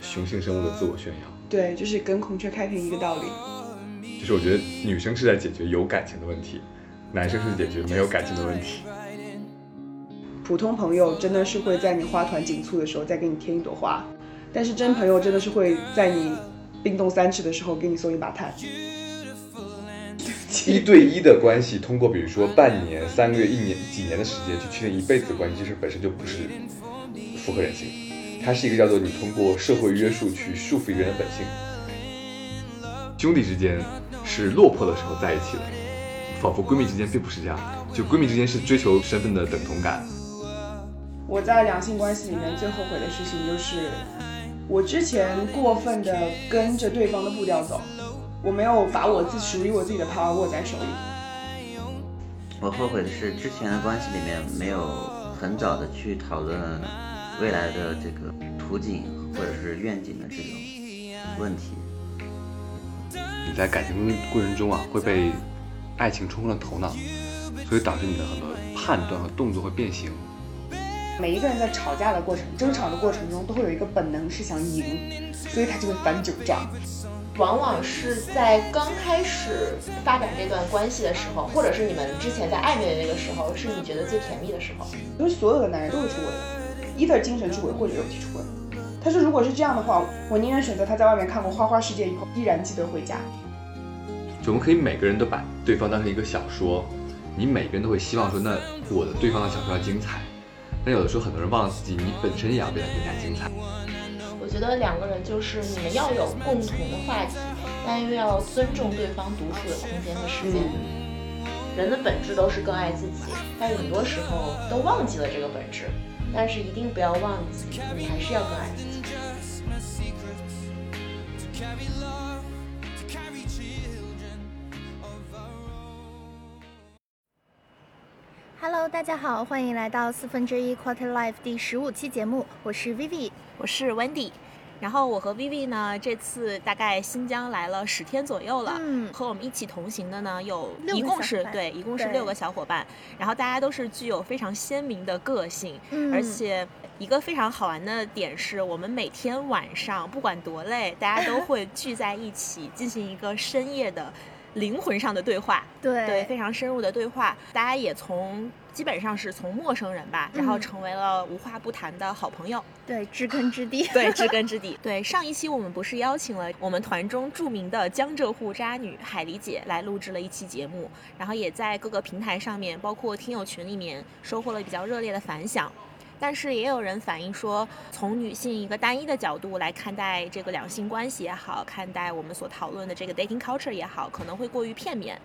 雄性生物的自我炫耀。对，就是跟孔雀开屏一个道理。就是我觉得女生是在解决有感情的问题，男生是解决没有感情的问题。普通朋友真的是会在你花团锦簇的时候再给你添一朵花，但是真朋友真的是会在你冰冻三尺的时候给你送一把炭。一对一的关系，通过比如说半年、三个月、一年、几年的时间去确定一辈子的关系，其实本身就不是符合人性。它是一个叫做你通过社会约束去束缚一个人的本性。兄弟之间是落魄的时候在一起的，仿佛闺蜜之间并不是这样。就闺蜜之间是追求身份的等同感。我在两性关系里面最后悔的事情就是，我之前过分的跟着对方的步调走，我没有把我自属于我自己的 power 握在手里。我后悔的是之前的关系里面没有很早的去讨论未来的这个图景或者是愿景的这种问题。你在感情过程中啊会被爱情冲昏了头脑，所以导致你的很多判断和动作会变形。每一个人在吵架的过程、争吵的过程中，都会有一个本能是想赢，所以他就会翻旧账。往往是在刚开始发展这段关系的时候，或者是你们之前在暧昧的那个时候，是你觉得最甜蜜的时候。因为所有的男人都是出轨，either 精神出轨或者肉体出轨。他说，如果是这样的话，我宁愿选择他在外面看过花花世界以后，依然记得回家。就我们可以每个人都把对方当成一个小说，你每个人都会希望说，那我的对方的小说要精彩。但有的时候，很多人忘了自己，你本身也要变得更加精彩。我觉得两个人就是你们要有共同的话题，但又要尊重对方独处的空间和时间。人的本质都是更爱自己，但很多时候都忘记了这个本质。但是一定不要忘记，你还是要更爱自己。Hello，大家好，欢迎来到四分之一 Quarter Life 第十五期节目，我是 Vivi，我是 Wendy，然后我和 Vivi 呢，这次大概新疆来了十天左右了，嗯，和我们一起同行的呢有一共是对，一共是六个小伙伴，然后大家都是具有非常鲜明的个性，而且一个非常好玩的点是我们每天晚上不管多累，大家都会 聚在一起进行一个深夜的。灵魂上的对话，对对，非常深入的对话，大家也从基本上是从陌生人吧，然后成为了无话不谈的好朋友，对，知根知底，对，知根知底。对，上一期我们不是邀请了我们团中著名的江浙沪渣女海狸姐来录制了一期节目，然后也在各个平台上面，包括听友群里面收获了比较热烈的反响。但是也有人反映说，从女性一个单一的角度来看待这个两性关系也好，看待我们所讨论的这个 dating culture 也好，可能会过于片面。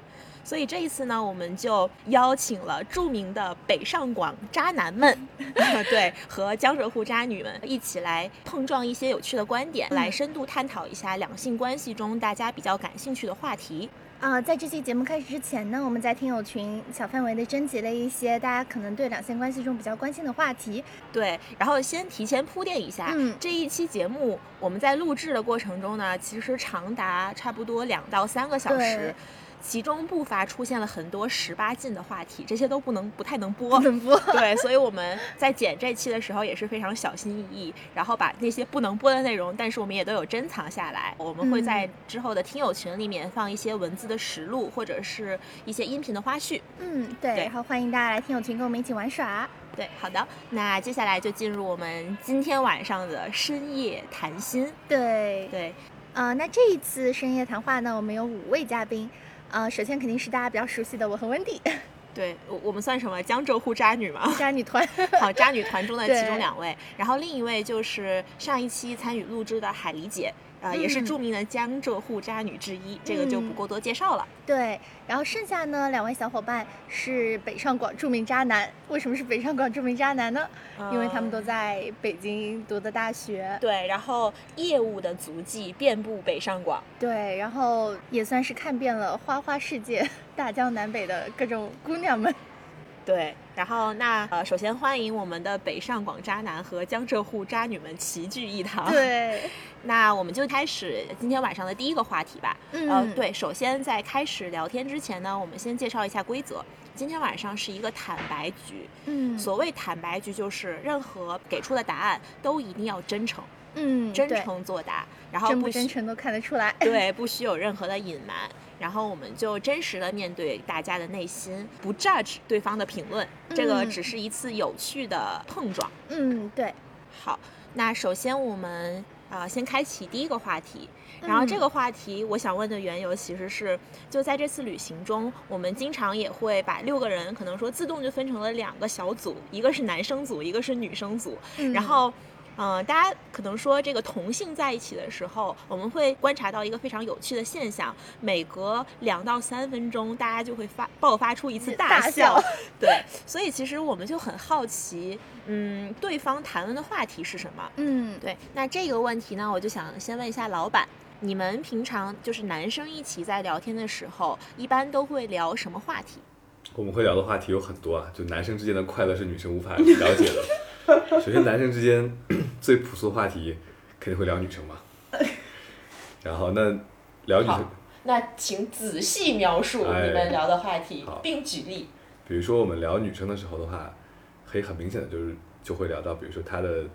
所以这一次呢，我们就邀请了著名的北上广渣男们，对，和江浙沪渣女们一起来碰撞一些有趣的观点，来深度探讨一下两性关系中大家比较感兴趣的话题。啊，在这期节目开始之前呢，我们在听友群小范围的征集了一些大家可能对两性关系中比较关心的话题。对，然后先提前铺垫一下，嗯，这一期节目我们在录制的过程中呢，其实长达差不多两到三个小时。其中不乏出现了很多十八禁的话题，这些都不能不太能播，不能播。对，所以我们在剪这期的时候也是非常小心翼翼，然后把那些不能播的内容，但是我们也都有珍藏下来。我们会在之后的听友群里面放一些文字的实录，或者是一些音频的花絮。嗯，对。然后欢迎大家来听友群跟我们一起玩耍。对，好的。那接下来就进入我们今天晚上的深夜谈心。对对，呃，那这一次深夜谈话呢，我们有五位嘉宾。呃，首先肯定是大家比较熟悉的我和温迪，对我我们算什么江浙沪渣女嘛？渣女团，好，渣女团中的其中两位，然后另一位就是上一期参与录制的海狸姐。呃，也是著名的江浙沪渣女之一，这个就不过多介绍了。对，然后剩下呢两位小伙伴是北上广著名渣男。为什么是北上广著名渣男呢？因为他们都在北京读的大学。对，然后业务的足迹遍布北上广。对，然后也算是看遍了花花世界、大江南北的各种姑娘们。对，然后那呃，首先欢迎我们的北上广渣男和江浙沪渣女们齐聚一堂。对，那我们就开始今天晚上的第一个话题吧。嗯呃，对，首先在开始聊天之前呢，我们先介绍一下规则。今天晚上是一个坦白局。嗯所谓坦白局，就是任何给出的答案都一定要真诚，嗯真诚作答，然后真不真诚都看得出来。对，不许有任何的隐瞒。然后我们就真实的面对大家的内心，不 judge 对方的评论，这个嗯只是一次有趣的碰撞。嗯，对，好，那首先我们啊、呃先开启第一个话题。然后这嗯个话题，我想问的缘由其实是，就在这次旅行中，我们经常也会把六个人可能说自动就分成了两个小组，一个是男生组，一个是女生组。嗯然后，嗯、大家可能说这个同性在一起的时候，我们会观察到一个非常有趣的现象，每隔两到三分钟，大家就会发爆发出一次大。笑对，所以其实我们就很好奇，嗯，对方谈论的话题是什么？嗯，对，那这个问题呢，我就想先问一下老板，你们平常就是男生一起在聊天的时候，一般都会聊什么话题？我们会聊的话题有很多啊，就男生之间的快乐是女生无法了解的。首先，男生之间最朴素的话题肯定会聊女生嘛。然后那聊女生，那请仔细描述哎你们聊的话题，好并举例。比如说我们聊女生的时候的话，可以很明显的就是就会聊到，比如说她的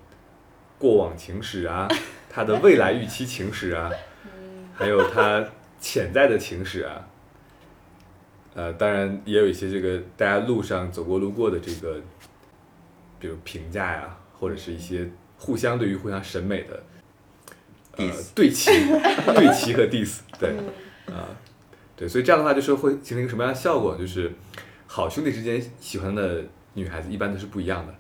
过往情史啊，她的未来预期情史啊，还有她潜在的情史啊。呃，当然也有一些这个大家路上走过路过的这个，比如评价呀、或者是一些互相对于互相审美的，呃对齐、对齐和 diss，对，啊、对，所以这样的话就是会形成一个什么样的效果？就是好兄弟之间喜欢的女孩子一般都是不一样的，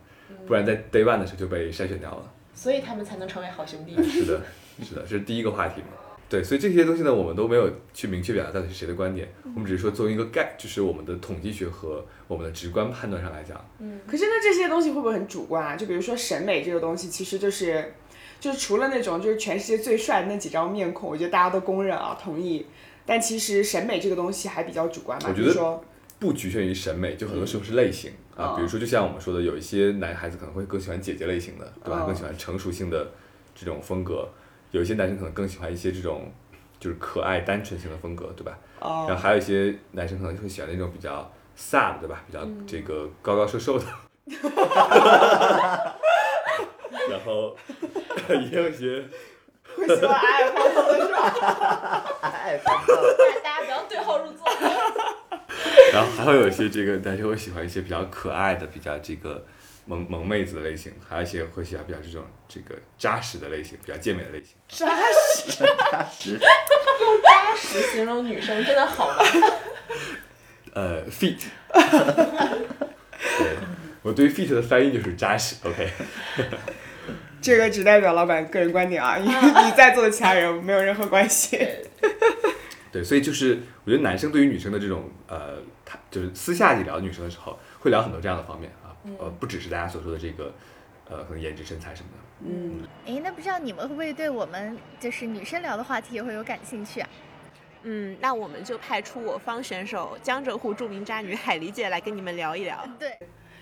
不然在 day one 的时候就被筛选掉了。所以他们才能成为好兄弟哎是的，是的，这是第一个话题嘛。对，所以这些东西呢，我们都没有去明确表达到底是谁的观点，我们只是说作为一个概，就是我们的统计学和我们的直观判断上来讲，嗯可是那这些东西会不会很主观啊？就比如说审美这个东西，其实就是，就是除了那种就是全世界最帅的那几张面孔，我觉得大家都公认啊，同意。但其实审美这个东西还比较主观嘛，我觉得说，不局限于审美，就很多时候是类型、啊。哦比如说，就像我们说的，有一些男孩子可能会更喜欢姐姐类型的，对吧？哦更喜欢成熟性的这种风格；有一些男生可能更喜欢一些这种就是可爱单纯型的风格，对吧？哦、然后还有一些男生可能会喜欢那种比较飒的，对吧？比较这个高高瘦瘦的。然后也有一些会喜欢矮矮胖胖的是吧？哎，烦躁了大家不要对号入座。然后还会有一些这个男生会喜欢一些比较可爱的、比较这个萌萌妹子的类型，还有一些会喜欢比较这种这个扎实的类型，比较健美的类型。扎实。扎实。扎实形容女生真的好吗？呃，fit。对，我对于 fit 的翻译就是扎实。OK，这个只代表老板个人观点啊，与你在座的其他人没有任何关系。对，所以就是我觉得男生对于女生的这种呃，他就是私下里聊女生的时候，会聊很多这样的方面啊，呃，不只是大家所说的这个呃，可能颜值、身材什么的。嗯，哎，那不知道你们会不会对我们就是女生聊的话题也会有感兴趣啊？嗯，那我们就派出我方选手江浙沪著名渣女海狸姐来跟你们聊一聊。对，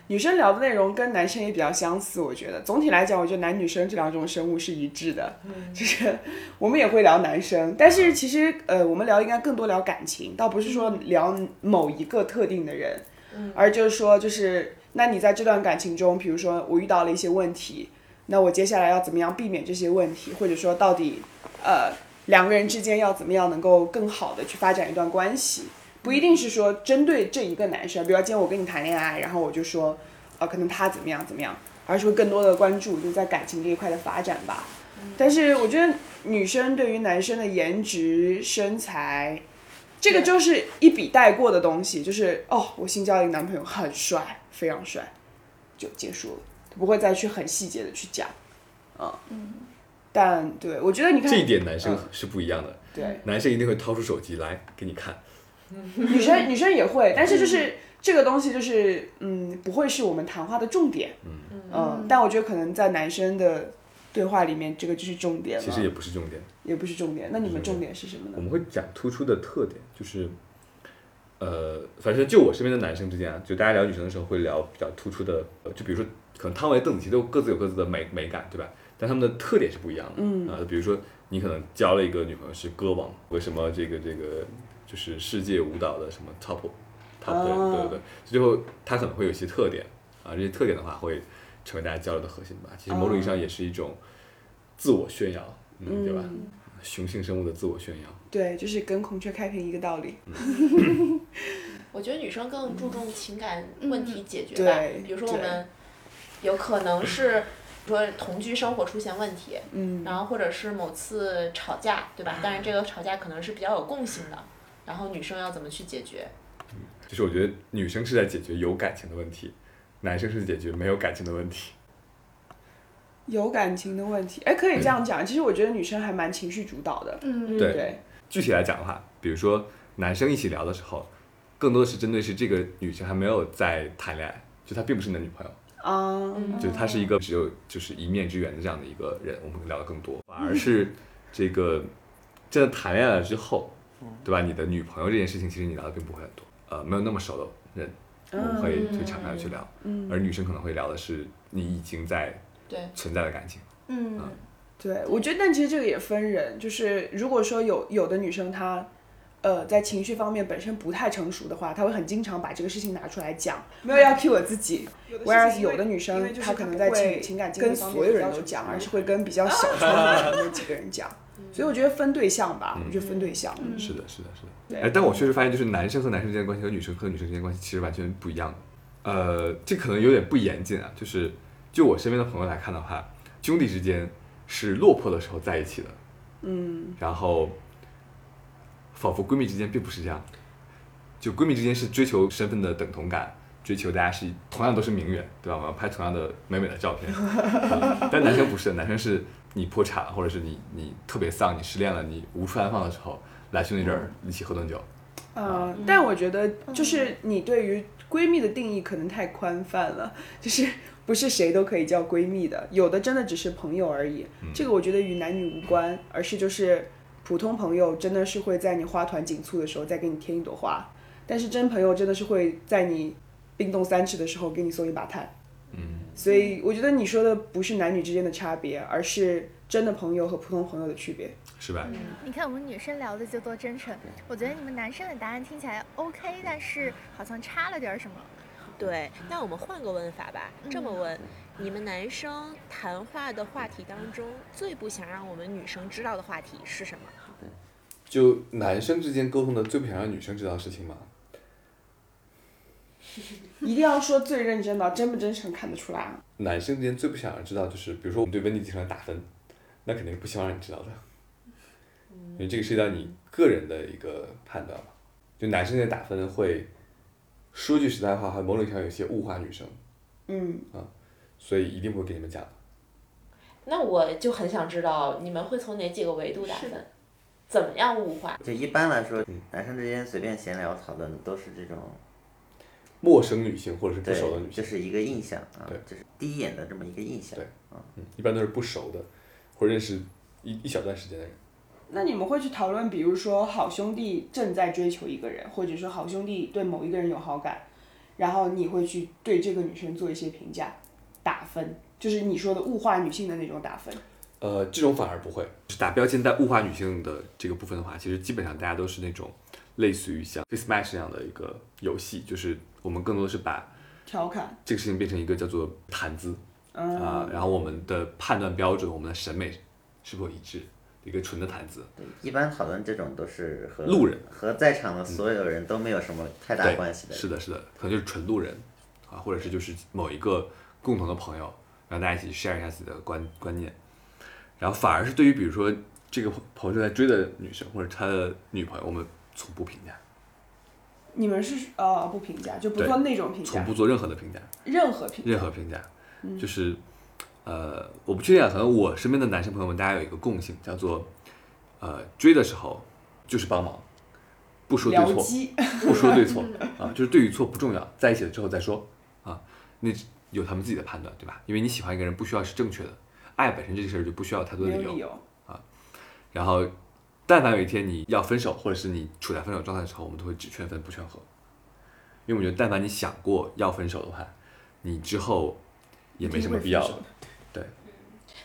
女生聊的内容跟男生也比较相似，我觉得总体来讲，我觉得男女生这两种生物是一致的，嗯 就是我们也会聊男生，但是其实呃，我们聊应该更多聊感情，倒不是说聊某一个特定的人，嗯而就是说就是那你在这段感情中，比如说我遇到了一些问题，那我接下来要怎么样避免这些问题，或者说到底呃两个人之间要怎么样能够更好的去发展一段关系。不一定是说针对这一个男生，比如说今天我跟你谈恋爱，然后我就说，呃，可能他怎么样怎么样，而是会更多的关注就在感情这一块的发展吧。但是我觉得女生对于男生的颜值、身材，这个就是一笔带过的东西，就是哦，我新交了一个男朋友，很帅，非常帅，就结束了，不会再去很细节的去讲，嗯，但对我觉得你看这一点男生嗯是不一样的，对。男生一定会掏出手机来给你看。女生女生也会，但是就是这个东西就是嗯，不会是我们谈话的重点，嗯但我觉得可能在男生的对话里面，这个就是重点了，其实也不是重点，也不是重点。那你们重点是什么呢？我们会讲突出的特点，就是，呃，反正就我身边的男生之间啊，就大家聊女生的时候会聊比较突出的，呃就比如说可能汤唯、邓紫棋都各自有各自的美美感，对吧？但他们的特点是不一样的。嗯啊、比如说你可能交了一个女朋友是歌王，为什么这个这个就是世界舞蹈的什么 top top 对哦对对对，最后他可能会有一些特点啊，这些特点的话会成为大家交流的核心吧。其实某种意义上也是一种自我炫耀，嗯，对吧？嗯雄性生物的自我炫耀。对，就是跟孔雀开屏一个道理。我觉得女生更注重情感问题解决嗯吧，对比如说我们有可能是说同居生活出现问题，嗯，然后或者是某次吵架，对吧？当然这个吵架可能是比较有共性的，然后女生要怎么去解决？就是我觉得女生是在解决有感情的问题，男生是解决没有感情的问题。有感情的问题，哎，可以这样讲。其实我觉得女生还蛮情绪主导的。嗯，对对，具体来讲的话，比如说男生一起聊的时候，更多的是针对是这个女生还没有在谈恋爱，就她并不是你的女朋友，啊，就是她是一个只有就是一面之缘的这样的一个人，我们会聊的更多。反而是这个真的谈恋爱了之后，对吧？你的女朋友这件事情，其实你聊的并不会很多，呃，没有那么熟的人，我们会去敞开地去聊，嗯。而女生可能会聊的是你已经在对，存在的感情。嗯，对，我觉得，但其实这个也分人，就是如果说有有的女生她，呃，在情绪方面本身不太成熟的话，她会很经常把这个事情拿出来讲，没有要 cue 我自己。whereas 有的女生她可能在情情感跟所有人都讲，而是会跟比较小圈子的那几个人讲。所以我觉得分对象吧，我觉得分对象。嗯是的，是的，是的。对哎，但我确实发现，就是男生和男生之间的关系和女生和女生之间的关系其实完全不一样的。呃，这可能有点不严谨啊，就是就我身边的朋友来看的话，兄弟之间是落魄的时候在一起的，嗯，然后仿佛闺蜜之间并不是这样，就闺蜜之间是追求身份的等同感，追求大家是同样都是名媛，对吧？我要拍同样的美美的照片，啊但男生不是，男生是你破产了，或者是你你特别丧，你失恋了，你无处安放的时候，来兄弟这儿一起喝顿酒。呃，但我觉得就是你对于闺蜜的定义可能太宽泛了，就是不是谁都可以叫闺蜜的，有的真的只是朋友而已。这个我觉得与男女无关，而是就是普通朋友真的是会在你花团锦簇的时候再给你添一朵花，但是真朋友真的是会在你冰冻三尺的时候给你送一把炭。嗯，所以我觉得你说的不是男女之间的差别，而是真的朋友和普通朋友的区别。是吧？你看我们女生聊的就多真诚，我觉得你们男生的答案听起来 OK，但是好像差了点儿什么。对，那我们换个问法吧，这么嗯问：你们男生谈话的话题当中，最不想让我们女生知道的话题是什么？就男生之间沟通的最不想让女生知道的事情吗。一定要说最认真的，真不真诚看得出来啊。男生之间最不想知道，就是比如说我们对温迪进行了打分，那肯定不希望让你知道的，因为这个涉及到你个人的一个判断嘛。就男生之间打分会，说句实在话，还某种程度上有些物化女生，嗯，所以一定不会给你们讲的。那我就很想知道你们会从哪几个维度打分？怎么样物化？就一般来说，男生之间随便闲聊讨论的都是这种，陌生女性或者是不熟的女，性，就是一个印象啊对，就是第一眼的这么一个印象对。嗯，一般都是不熟的，或认识一一小段时间的人。那你们会去讨论，比如说好兄弟正在追求一个人，或者说好兄弟对某一个人有好感，然后你会去对这个女生做一些评价，打分，就是你说的物化女性的那种打分。呃，这种反而不会，就是打标签在物化女性的这个部分的话，其实基本上大家都是那种类似于像 Face Match 那样的一个游戏，就是我们更多的是把调侃，这个事情变成一个叫做谈资嗯，啊、然后我们的判断标准、我们的审美是否一致，一个纯的谈资。对，一般讨论这种都是和路人。和在场的所有人都没有什么太大，关系的。是的，是的，可能就是纯路人啊，或者是就是某一个共同的朋友，让大家一起 share 一下自己的观观念，然后反而是对于比如说这个朋友正在追的女生或者他的女朋友，我们从不评价，你们是呃不评价，就不做那种评价，从不做任何的评价，任何评价，任何评价，就是呃，我不确定啊，可能我身边的男生朋友们，大家有一个共性，叫做呃追的时候就是帮忙，不说对错，不说对错 啊，就是对与错不重要，在一起了之后再说啊，那有他们自己的判断，对吧？因为你喜欢一个人，不需要是正确的，爱本身这个事儿就不需要太多的理由。没有理由，然后，但凡有一天你要分手，或者是你处在分手状态的时候，我们都会只劝分不劝和。因为我觉得但凡你想过要分手的话，你之后也没什么必要了。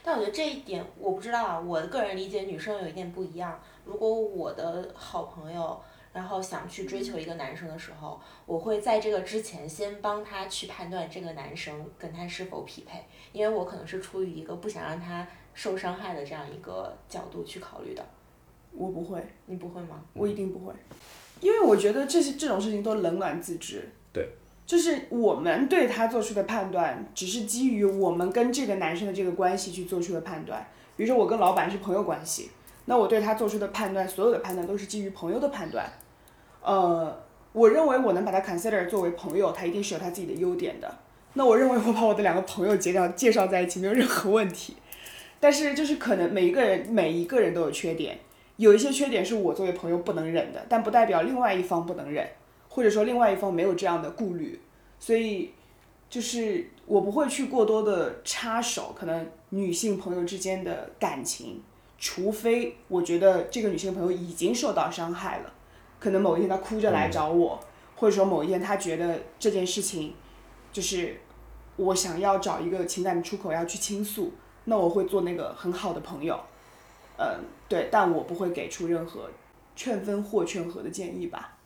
但我觉得这一点我不知道啊，我的个人理解女生有一点不一样。如果我的好朋友，然后想去追求一个男生的时候，我会在这个之前先帮他去判断这个男生跟他是否匹配，因为我可能是出于一个不想让他受伤害的这样一个角度去考虑的。我不会，你不会吗？我一定不会，因为我觉得这些这种事情都冷暖自知。对。就是我们对他做出的判断，只是基于我们跟这个男生的这个关系去做出的判断。比如说我跟老板是朋友关系，那我对他做出的判断，所有的判断都是基于朋友的判断。呃，我认为我能把他 consider 作为朋友，他一定是有他自己的优点的。那我认为我把我的两个朋友介绍介绍在一起没有任何问题。但是就是可能每一个人每一个人都有缺点，有一些缺点是我作为朋友不能忍的，但不代表另外一方不能忍。或者说另外一方没有这样的顾虑，所以就是我不会去过多的插手可能女性朋友之间的感情，除非我觉得这个女性朋友已经受到伤害了，可能某一天她哭着来找我，或者说某一天她觉得这件事情就是我想要找一个情感的出口要去倾诉，那我会做那个很好的朋友，嗯，对，但我不会给出任何劝分或劝和的建议吧。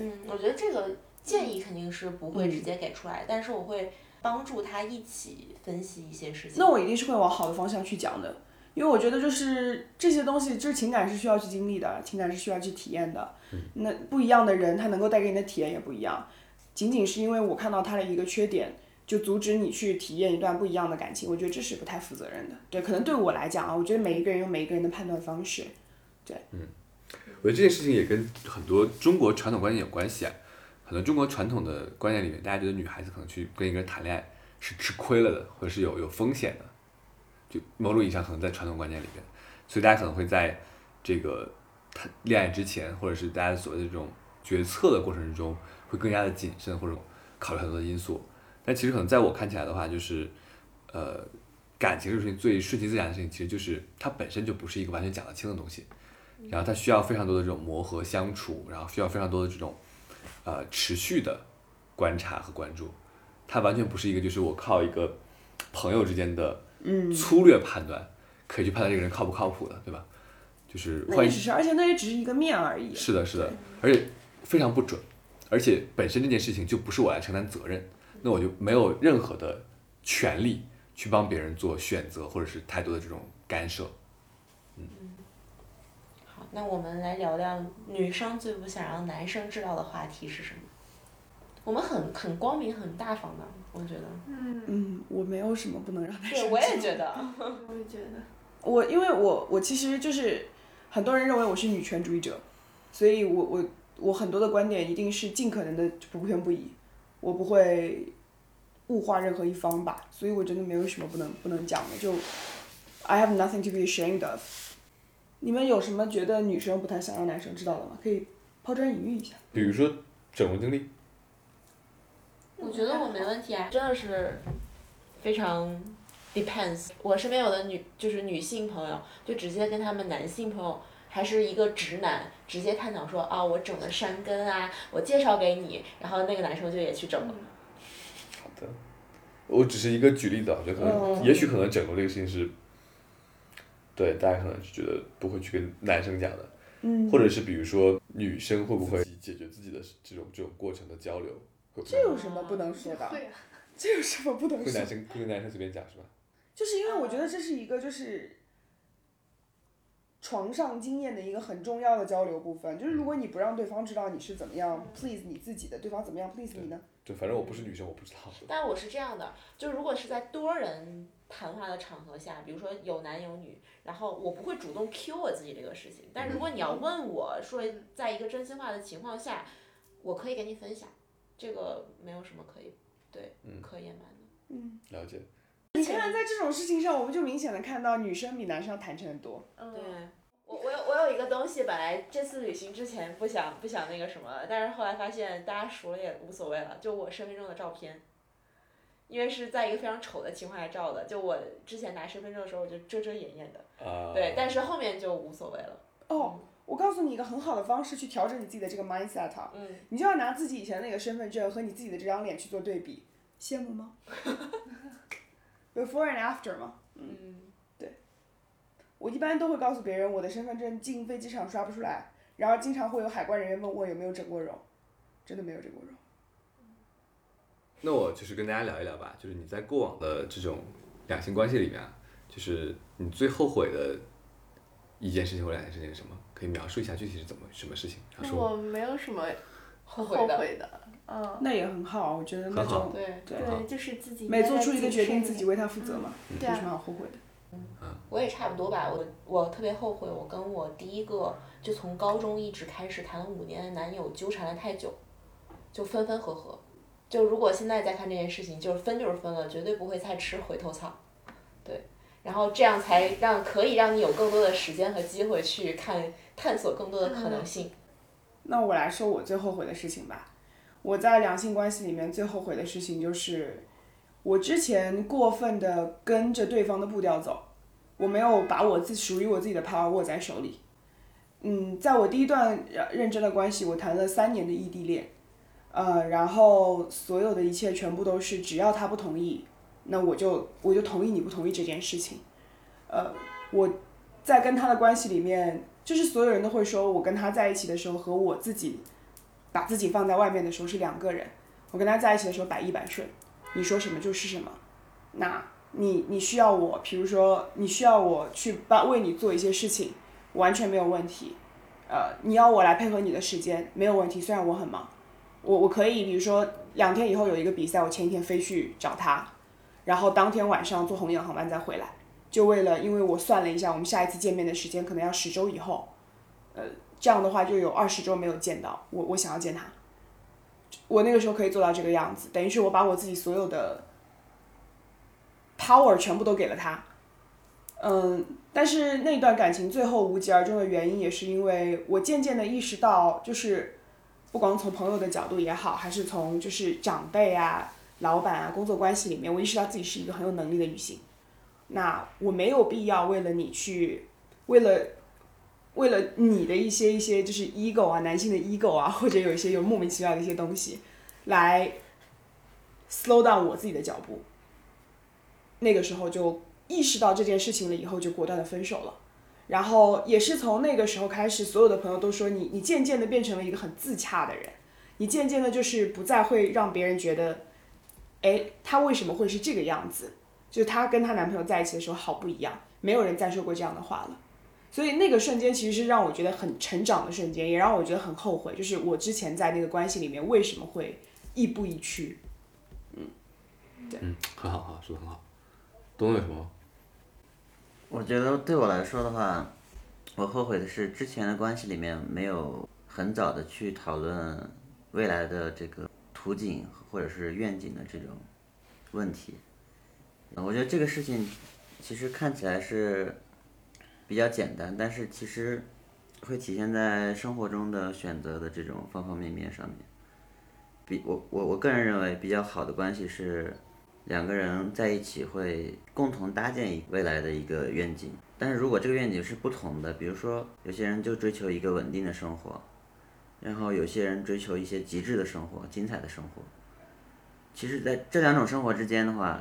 嗯，我觉得这个建议肯定是不会直接给出来，但是我会帮助他一起分析一些事情。那我一定是会往好的方向去讲的，因为我觉得就是这些东西，就是情感是需要去经历的，情感是需要去体验的。那不一样的人，他能够带给你的体验也不一样。仅仅是因为我看到他的一个缺点，就阻止你去体验一段不一样的感情，我觉得这是不太负责任的。对，可能对我来讲啊，我觉得每一个人有每一个人的判断方式。对，嗯。我觉得这件事情也跟很多中国传统观念有关系啊。很多中国传统的观念里面，大家觉得女孩子可能去跟一个人谈恋爱是吃亏了的，或者是有有风险的。就某种意义上，可能在传统观念里面，所以大家可能会在这个谈恋爱之前，或者是大家所谓的这种决策的过程之中，会更加的谨慎，或者考虑很多的因素。但其实可能在我看起来的话，就是呃，感情这事情最顺其自然的事情，其实就是它本身就不是一个完全讲得清的东西。然后它需要非常多的这种磨合相处，然后需要非常多的这种，呃，持续的观察和关注。它完全不是一个就是我靠一个朋友之间的粗略判断，可以去判断这个人靠不靠谱的，对吧？就是那也只是，而且那也只是一个面而已。是的，是的，而且非常不准，而且本身这件事情就不是我来承担责任，那我就没有任何的权利去帮别人做选择或者是太多的这种干涉。那我们来聊聊女生最不想让男生知道的话题是什么？我们很很光明很大方的，我觉得。嗯嗯，我没有什么不能让男生。对，我也觉得。我也觉得。我因为我我其实就是很多人认为我是女权主义者，所以我我我很多的观点一定是尽可能的不偏不倚，我不会物化任何一方吧，所以我真的没有什么不能不能讲的，就 I have nothing to be ashamed of。你们有什么觉得女生不太想让男生知道的吗？可以抛砖引玉一下。比如说整容经历。我觉得我没问题啊，真的是非常 depends。我身边有的女就是女性朋友，就直接跟他们男性朋友，还是一个直男，直接探讨说啊，我整了山根啊，我介绍给你，然后那个男生就也去整了。好的，我只是一个举例子，我觉得可能，也许可能整容这个事情是。对，大家可能就觉得不会去跟男生讲的，嗯或者是比如说女生会不会解决自己的这种这种过程的交流？这有什么不能说的？这有什么不能说？跟男生跟男生随便讲是吧？就是因为我觉得这是一个就是床上经验的一个很重要的交流部分。就是如果你不让对方知道你是怎么样 please 你自己的，对方怎么样 please 你呢？对，反正我不是女生，我不知道。但我是这样的，就如果是在多人谈话的场合下，比如说有男有女。然后我不会主动 Q 我自己这个事情，但如果你要问我说，在一个真心话的情况下，我可以给你分享，这个没有什么可以对可隐瞒的。嗯，了解。你看，在这种事情上，我们就明显的看到女生比男生要坦诚的多。对，我我有我有一个东西，本来这次旅行之前不想不想那个什么，但是后来发现大家熟了也无所谓了，就我身份证的照片。因为是在一个非常丑的情况下照的，就我之前拿身份证的时候我就遮遮掩掩的，对，但是后面就无所谓了。哦，我告诉你一个很好的方式去调整你自己的这个 mindset 啊，嗯，你就要拿自己以前那个身份证和你自己的这张脸去做对比，羡慕吗？Before and after 嘛，嗯，对我一般都会告诉别人我的身份证进飞机场刷不出来，然后经常会有海关人员问我有没有整过容，真的没有整过容。那我就是跟大家聊一聊吧，就是你在过往的这种两性关系里面啊，就是你最后悔的一件事情或两件事情是什么？可以描述一下具体是怎么什么事情？然后说我没有什么后悔的悔的，嗯，那也很好，我觉得那种对，对对，就是自己每做出一个决定，自己为他负责嘛，对啊有什么好后悔的？嗯我也差不多吧，我我特别后悔，我跟我第一个就从高中一直开始谈了五年的男友纠缠了太久，就分分合合。就如果现在再看这件事情，就是分就是分了，绝对不会再吃回头草。对，然后这样才让可以让你有更多的时间和机会去看探索更多的可能性。那我来说我最后悔的事情吧。我在两性关系里面最后悔的事情就是，我之前过分的跟着对方的步调走，我没有把我自属于我自己的 power 握在手里。嗯，在我第一段认真的关系，我谈了三年的异地恋，呃，然后所有的一切全部都是只要他不同意，那我就我就同意你不同意这件事情。呃，我在跟他的关系里面，就是所有人都会说我跟他在一起的时候和我自己把自己放在外面的时候是两个人。我跟他在一起的时候百依百顺，你说什么就是什么。那你你需要我，比如说你需要我去帮为你做一些事情，完全没有问题。呃，你要我来配合你的时间，没有问题。虽然我很忙，我我可以，比如说两天以后有一个比赛，我前一天飞去找他，然后当天晚上坐红眼航班再回来，就为了，因为我算了一下，我们下一次见面的时间可能要十周以后，呃，这样的话就有二十周没有见到我，我想要见他，我那个时候可以做到这个样子，等于是我把我自己所有的 power 全部都给了他，嗯，但是那段感情最后无疾而终的原因，也是因为我渐渐的意识到，就是不光从朋友的角度也好，还是从就是长辈啊、老板啊、工作关系里面，我意识到自己是一个很有能力的女性。那我没有必要为了你去，为了为了你的一些一些就是 ego 啊，男性的 ego 啊，或者有一些有莫名其妙的一些东西，来 slow down 我自己的脚步。那个时候就意识到这件事情了以后，就果断的分手了。然后也是从那个时候开始，所有的朋友都说你，你渐渐的变成了一个很自洽的人，你渐渐的就是不再会让别人觉得，哎，他为什么会是这个样子？就她跟她男朋友在一起的时候好不一样，没有人再说过这样的话了。所以那个瞬间其实是让我觉得很成长的瞬间，也让我觉得很后悔，就是我之前在那个关系里面为什么会亦步亦趋。嗯，对，嗯很好，好，说的很好。东东有什么？我觉得对我来说的话，我后悔的是之前的关系里面没有很早的去讨论未来的这个图景或者是愿景的这种问题。我觉得这个事情其实看起来是比较简单，但是其实会体现在生活中的选择的这种方方面面上面。比我我我个人认为比较好的关系是两个人在一起会共同搭建一未来的一个愿景，但是如果这个愿景是不同的，比如说有些人就追求一个稳定的生活，然后有些人追求一些极致的生活、精彩的生活。其实，在这两种生活之间的话，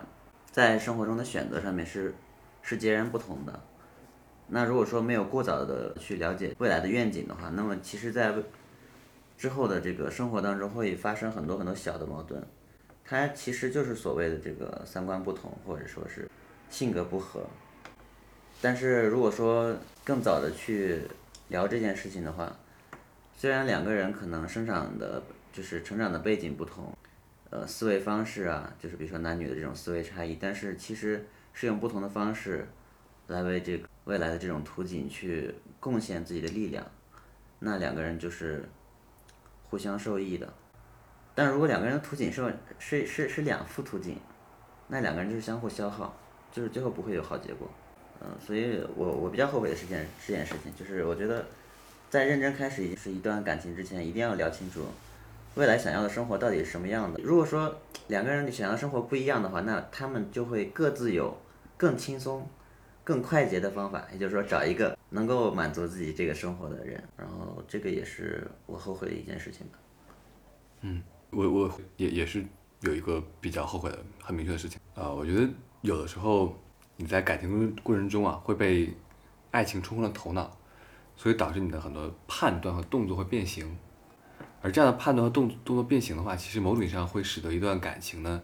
在生活中的选择上面是是截然不同的。那如果说没有过早的去了解未来的愿景的话，那么其实在之后的这个生活当中会发生很多很多小的矛盾，它其实就是所谓的这个三观不同，或者说是性格不合。但是如果说更早的去聊这件事情的话，虽然两个人可能生长的就是成长的背景不同，呃，思维方式啊，就是比如说男女的这种思维差异，但是其实是用不同的方式来为这个未来的这种图景去贡献自己的力量，那两个人就是互相受益的。但如果两个人的图景是是是是两幅图景，那两个人就是相互消耗，就是最后不会有好结果。嗯，所以我我比较后悔的是件这件事情，就是我觉得在认真开始一是一段感情之前，一定要聊清楚未来想要的生活到底是什么样的。如果说两个人想要生活不一样的话，那他们就会各自有更轻松、更快捷的方法，也就是说找一个能够满足自己这个生活的人，然后这个也是我后悔的一件事情吧。嗯，我我也也是有一个比较后悔的很明确的事情啊、我觉得有的时候你在感情过程中啊会被爱情冲昏了头脑，所以导致你的很多判断和动作会变形，而这样的判断和动动作变形的话，其实某种意义上会使得一段感情呢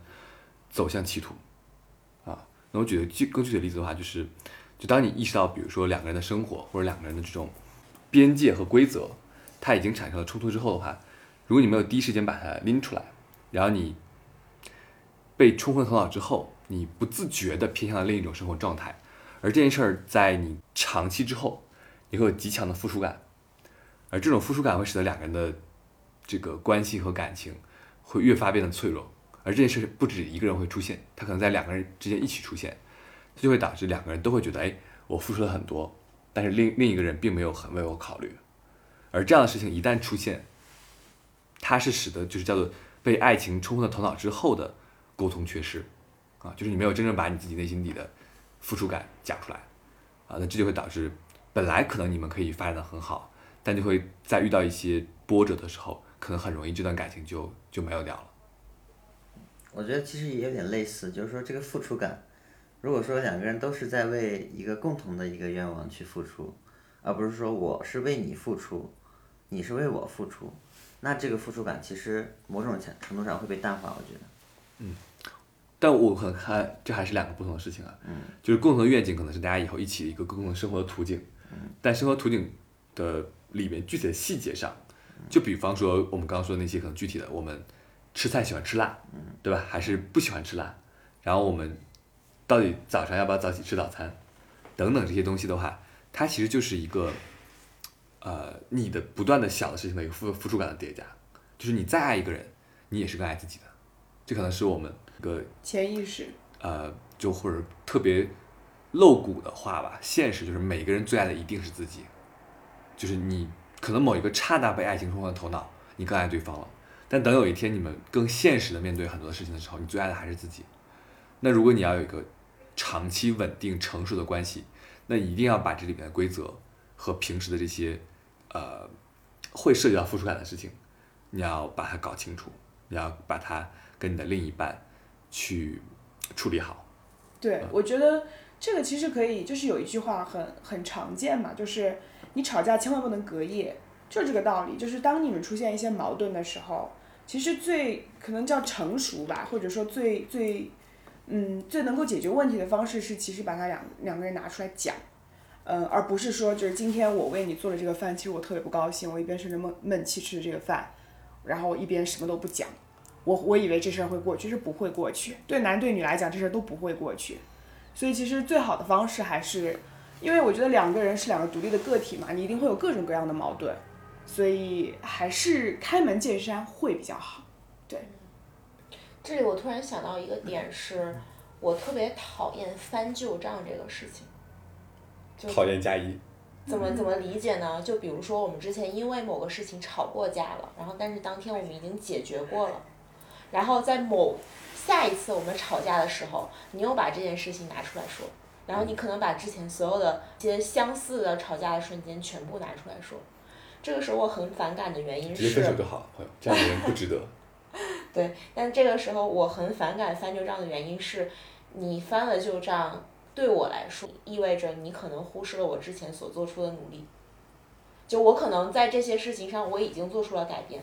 走向歧途啊。那我举个具更具体的例子的话，就是就当你意识到，比如说两个人的生活或者两个人的这种边界和规则，它已经产生了冲突之后的话，如果你没有第一时间把它拎出来，然后你被冲昏头脑之后，你不自觉地偏向了另一种生活状态，而这件事儿在你长期之后，你会有极强的附属感，而这种附属感会使得两个人的这个关系和感情会越发变得脆弱，而这件事不止一个人会出现，它可能在两个人之间一起出现，这就会导致两个人都会觉得，哎，我付出了很多，但是另另一个人并没有很为我考虑，而这样的事情一旦出现，它是使得就是叫做被爱情冲昏了头脑之后的沟通缺失，啊，就是你没有真正把你自己内心底的付出感讲出来，啊，那这就会导致本来可能你们可以发展的很好，但就会在遇到一些波折的时候，可能很容易这段感情就就没有掉了。我觉得其实也有点类似，就是说这个付出感，如果说两个人都是在为一个共同的一个愿望去付出，而不是说我是为你付出，你是为我付出，那这个付出感其实某种程程度上会被淡化，我觉得。嗯但我可能看这还是两个不同的事情啊，嗯就是共同的愿景可能是大家以后一起一个共同生活的途径，但生活途径的里面具体的细节上，就比方说我们刚刚说的那些可能具体的，我们吃菜喜欢吃辣，对吧？还是不喜欢吃辣？然后我们到底早上要不要早起吃早餐，等等这些东西的话，它其实就是一个，呃，你的不断的想的事情的一个付付出感的叠加，就是你再爱一个人，你也是更爱自己的，这可能是我们一个潜意识，呃，就或者特别露骨的话吧，现实就是每个人最爱的一定是自己，就是你可能某一个刹那被爱情冲昏了头脑，你更爱对方了，但等有一天你们更现实的面对很多事情的时候，你最爱的还是自己。那如果你要有一个长期稳定成熟的关系，那一定要把这里面的规则和平时的这些呃会涉及到付出感的事情，你要把它搞清楚，你要把它跟你的另一半去处理好。对，我觉得这个其实可以，就是有一句话很很常见嘛，就是你吵架千万不能隔夜，就这个道理。就是当你们出现一些矛盾的时候，其实最可能叫成熟吧，或者说最最嗯最能够解决问题的方式是，其实把它两两个人拿出来讲。嗯，而不是说就是今天我为你做了这个饭，其实我特别不高兴，我一边生着闷闷气吃着这个饭，然后我一边什么都不讲，我我以为这事儿会过去，是不会过去。对男对女来讲，这事儿都不会过去。所以其实最好的方式还是，因为我觉得两个人是两个独立的个体嘛，你一定会有各种各样的矛盾，所以还是开门见山会比较好。对这里我突然想到一个点是，我特别讨厌翻旧账这个事情。就讨厌加一，怎么怎么理解呢？就比如说我们之前因为某个事情吵过架了，然后但是当天我们已经解决过了，然后在某下一次我们吵架的时候，你又把这件事情拿出来说，然后你可能把之前所有的一些相似的吵架的瞬间全部拿出来说，这个时候我很反感的原因直接是分手就好，朋友，这样的人不值得。对，但这个时候我很反感翻旧账的原因是，你翻了旧账，对我来说意味着你可能忽视了我之前所做出的努力。就我可能在这些事情上我已经做出了改变，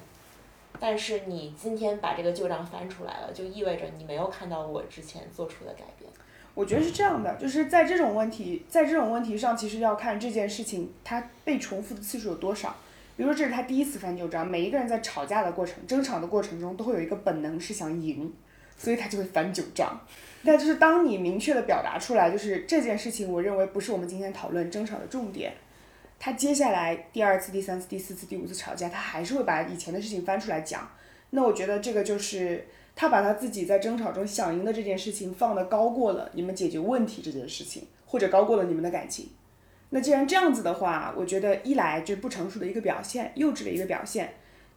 但是你今天把这个旧账翻出来了，就意味着你没有看到我之前做出的改变。我觉得是这样的，就是在这种问题，在这种问题上，其实要看这件事情它被重复的次数有多少。比如说这是他第一次翻旧账，每一个人在吵架的过程、争吵的过程中，都会有一个本能是想赢，所以他就会翻旧账。但就是当你明确的表达出来，就是这件事情，我认为不是我们今天讨论争吵的重点。他接下来第二次、第三次、第四次、第五次吵架，他还是会把以前的事情翻出来讲。那我觉得这个就是他把他自己在争吵中想赢的这件事情放得高过了你们解决问题这件事情，或者高过了你们的感情。那既然这样子的话，我觉得一来就是不成熟的一个表现，幼稚的一个表现；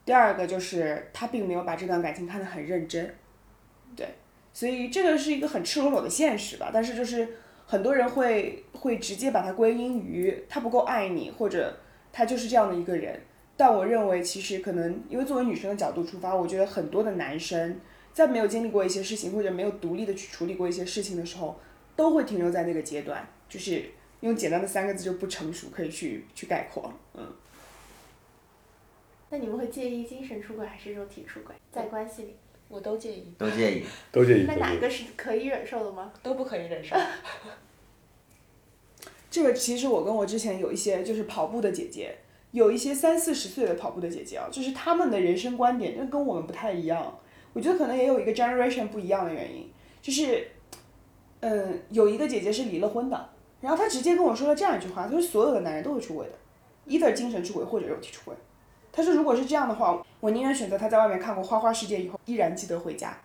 第二个就是他并没有把这段感情看得很认真，所以这个是一个很赤裸裸的现实吧。但是就是很多人会会直接把它归因于他不够爱你，或者他就是这样的一个人。但我认为，其实可能因为作为女生的角度出发，我觉得很多的男生在没有经历过一些事情，或者没有独立的去处理过一些事情的时候，都会停留在那个阶段，就是用简单的三个字就不成熟可以去去概括。嗯。那你们会介意精神出轨还是肉体出轨？在关系里，我都介意，都介意。都介意。那哪个是可以忍受的吗？都不可以忍受。这个其实我跟我之前有一些就是跑步的姐姐，有一些三四十岁的跑步的姐姐啊，就是她们的人生观点就跟我们不太一样。我觉得可能也有一个 generation 不一样的原因，就是，嗯，有一个姐姐是离了婚的，然后她直接跟我说了这样一句话，她说所有的男人都会出轨的，either 精神出轨或者肉体出轨。他说如果是这样的话，我宁愿选择他在外面看过花花世界以后依然记得回家。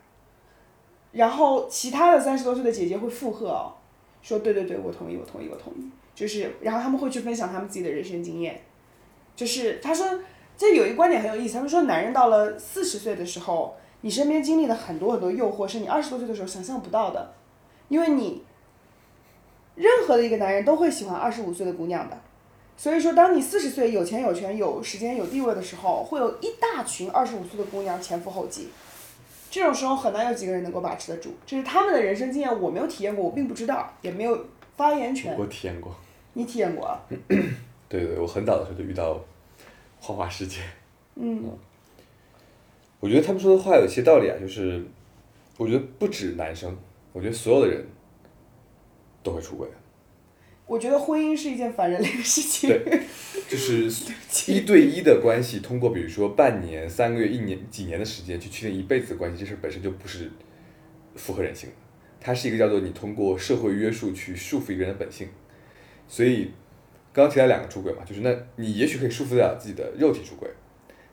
然后其他的三十多岁的姐姐会附和哦，说对对对，我同意，我同意，我同意。就是，然后他们会去分享他们自己的人生经验。就是他说，这有一个观点很有意思，他们说男人到了四十岁的时候，你身边经历了很多很多诱惑，是你二十多岁的时候想象不到的，因为你任何的一个男人都会喜欢二十五岁的姑娘的。所以说，当你四十岁有钱有权有时间有地位的时候，会有一大群二十五岁的姑娘前赴后继。这种时候很难有几个人能够把持得住，这是他们的人生经验，我没有体验过，我并不知道，也没有发言权。我体验过。你体验过啊？对对，我很早的时候就遇到花花世界。嗯。我觉得他们说的话有些道理啊，就是我觉得不止男生，我觉得所有的人都会出轨。我觉得婚姻是一件反人类的事情。对，就是一对一的关系，通过比如说半年、三个月、一年、几年的时间去确定一辈子的关系，这事本身就不是符合人性的。它是一个叫做你通过社会约束去束缚一个人的本性。所以刚刚提到两个出轨嘛，就是那你也许可以束缚得了自己的肉体出轨，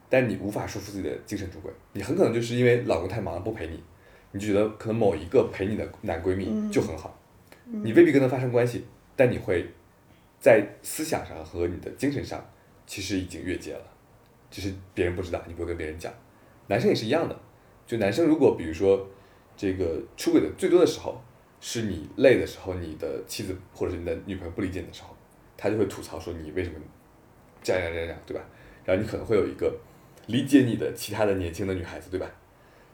但你无法束缚自己的精神出轨。你很可能就是因为老公太忙了不陪你，你就觉得可能某一个陪你的男闺蜜就很好，你未必跟他发生关系。但你会在思想上和你的精神上，其实已经越界了，只是别人不知道，你不会跟别人讲。男生也是一样的，就男生如果比如说这个出轨的最多的时候，是你累的时候，你的妻子或者是你的女朋友不理解你的时候，他就会吐槽说你为什么这样这样这样，对吧？然后你可能会有一个理解你的其他的年轻的女孩子，对吧？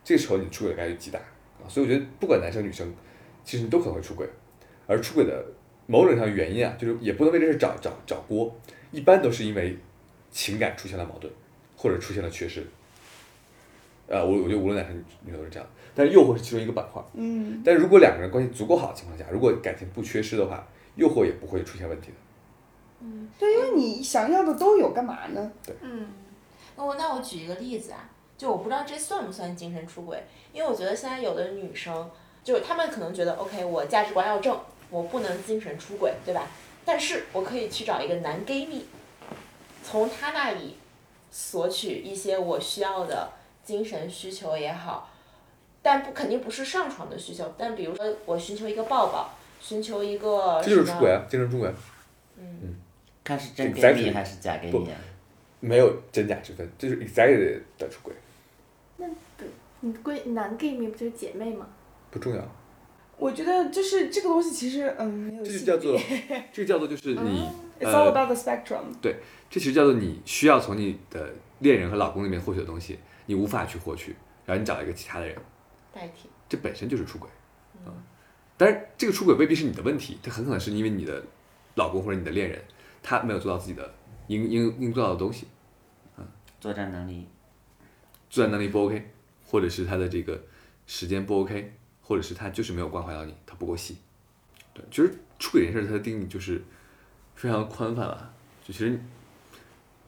这时候你出轨的概率极大啊，所以我觉得不管男生女生，其实你都可能会出轨，而出轨的。某种上原因啊，就是也不能为这事找找找锅，一般都是因为情感出现了矛盾，或者出现了缺失。呃，我我觉得无论男生女生都是这样，但是诱惑是其中一个板块。嗯。但是如果两个人关系足够好的情况下，如果感情不缺失的话，诱惑也不会出现问题的。嗯，对，因为你想要的都有，干嘛呢？对。嗯，那我那我举一个例子啊，就我不知道这算不算精神出轨，因为我觉得现在有的女生，就是她们可能觉得，OK，我价值观要正。我不能精神出轨，对吧？但是我可以去找一个男 gay 蜜，从他那里索取一些我需要的精神需求也好，但不肯定不是上床的需求。但比如说我寻求一个抱抱，寻求一个这就是出轨啊，精神出轨。嗯。嗯。看是真 gay 蜜还是假 gay 蜜啊？没有真假之分，就是 exactly 的出轨。那你闺男 gay 蜜不就是姐妹吗？不重要。我觉得就是这个东西，其实嗯没有 这就叫做，这个叫做就是你。It's all about the spectrum。对，这其实叫做你需要从你的恋人和老公那边获取的东西，你无法去获取，然后你找一个其他的人代替，这本身就是出轨。嗯。但是这个出轨未必是你的问题，它很可能是因为你的老公或者你的恋人，他没有做到自己的应应应做到的东西。嗯。作战能力。作战能力不 OK，或者是他的这个时间不 OK。或者是他就是没有关怀到你，他不够细。对，其实出轨这件事，它的定义就是非常宽泛了。就其实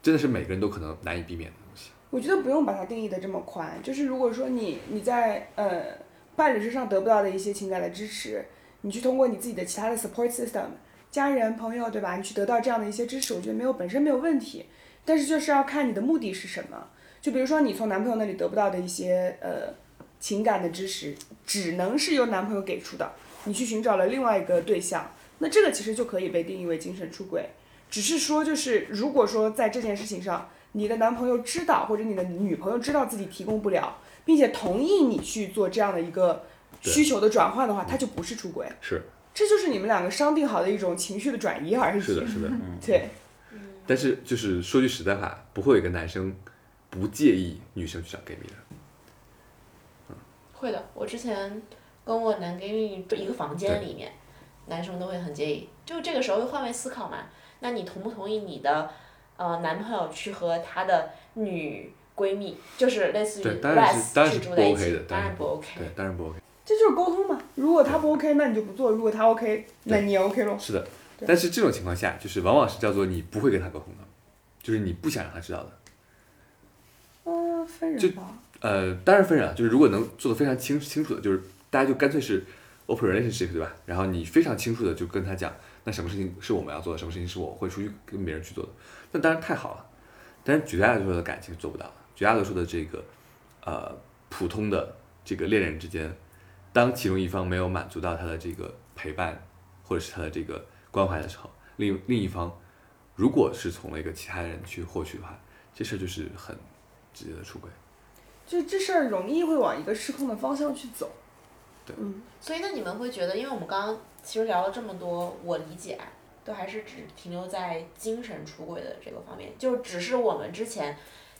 真的是每个人都可能难以避免的东西。我觉得不用把它定义的这么宽，就是如果说你你在呃伴侣身上得不到的一些情感的支持，你去通过你自己的其他的 support system，家人朋友对吧？你去得到这样的一些支持，我觉得没有本身没有问题。但是就是要看你的目的是什么。就比如说你从男朋友那里得不到的一些呃。情感的支持只能是由男朋友给出的，你去寻找了另外一个对象，那这个其实就可以被定义为精神出轨。只是说，就是如果说在这件事情上，你的男朋友知道或者你的女朋友知道自己提供不了，并且同意你去做这样的一个需求的转换的话，他就不是出轨。是。这就是你们两个商定好的一种情绪的转移而已。是的，是的。对，但是就是说句实在话，不会有一个男生不介意女生去找 gay 蜜的。会的，我之前跟我男 gay 蜜一个房间里面，男生都会很介意。就这个时候换位思考嘛，那你同不同意你的呃男朋友去和他的女闺蜜，就是类似于对，当然 les 是当然是不去住在一 OK 起的，，当然不不 OK。对，当然不 OK。这就是沟通嘛。如果他不 OK，那你就不做；如果他 OK，那你也 OK 咯。是的，但是这种情况下，就是往往是叫做你不会跟他沟通的，就是你不想让他知道的。嗯，分人吧。呃，当然分人啊，就是如果能做的非常清清楚的，就是大家就干脆是 open relationship 对吧？然后你非常清楚的就跟他讲，那什么事情是我们要做的，什么事情是我会出去跟别人去做的，那当然太好了。但是绝大多数的感情做不到，绝大多数的这个呃普通的这个恋人之间，当其中一方没有满足到他的这个陪伴或者是他的这个关怀的时候，另另一方如果是从了一个其他人去获取的话，这事儿就是很直接的出轨。就这事儿容易会往一个失控的方向去走。对嗯，所以那你们会觉得，因为我们刚刚其实聊了这么多，我理解啊都还是只停留在精神出轨的这个方面，就只是我们之前。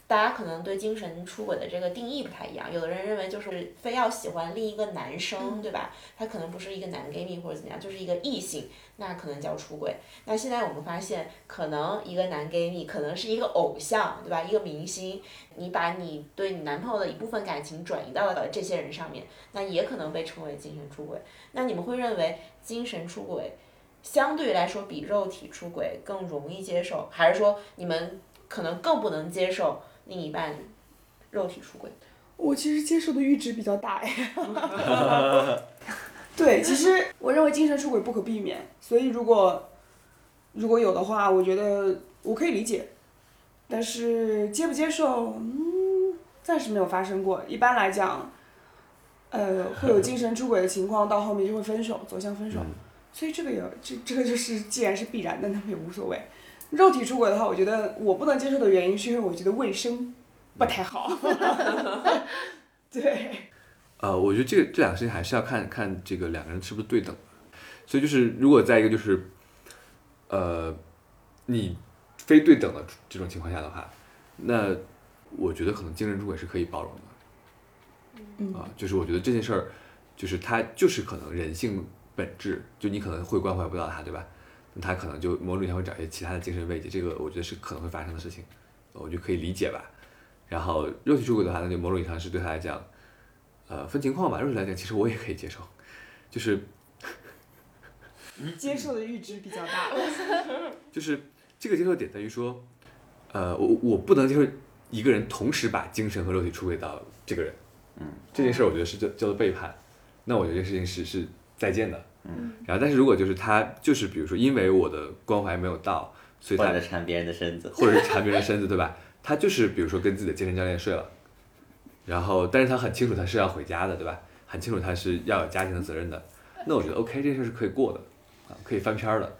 大家可能对精神出轨的这个定义不太一样，有的人认为就是非要喜欢另一个男生，对吧？他可能不是一个男 gay 蜜或者怎么样，就是一个异性，那可能叫出轨。那现在我们发现，可能一个男 gay 蜜可能是一个偶像，对吧？一个明星，你把你对你男朋友的一部分感情转移到了这些人上面，那也可能被称为精神出轨。那你们会认为精神出轨相对来说比肉体出轨更容易接受，还是说你们可能更不能接受另一半肉体出轨？我其实接受的阈值比较大哎。对，其实我认为精神出轨不可避免，所以如果如果有的话，我觉得我可以理解，但是接不接受，嗯，暂时没有发生过。一般来讲，呃，会有精神出轨的情况，到后面就会分手，走向分手。嗯所以这个也这这个就是，既然是必然的，那么也无所谓。肉体出轨的话，我觉得我不能接受的原因是因为我觉得卫生不太好。对。呃，我觉得这个这两个事情还是要看看这个两个人是不是对等。所以就是如果在一个就是，呃，你非对等的这种情况下的话，那我觉得可能精神出轨是可以包容的。嗯啊、就是我觉得这件事儿，就是它就是可能人性本质，就你可能会关怀不到他，对吧？那他可能就某种意义上会找一些其他的精神慰藉，这个我觉得是可能会发生的事情，我就可以理解吧。然后肉体出轨的话，那就某种意义上是对他来讲，呃，分情况吧。肉体来讲，其实我也可以接受，就是接受的阈值比较大。就是这个接受点在于说，呃，我我不能接受一个人同时把精神和肉体出轨到这个人，嗯，这件事我觉得是叫叫做背叛，那我觉得这件事情是是再见的，嗯，然后但是如果就是他就是比如说因为我的关怀没有到，所以他或者缠别人的身子，或者是缠别人身子，对吧？他就是比如说跟自己的健身教练睡了，然后但是他很清楚他是要回家的，对吧？很清楚他是要有家庭的责任的，那我觉得 OK 这件事是可以过的，啊，可以翻篇儿的。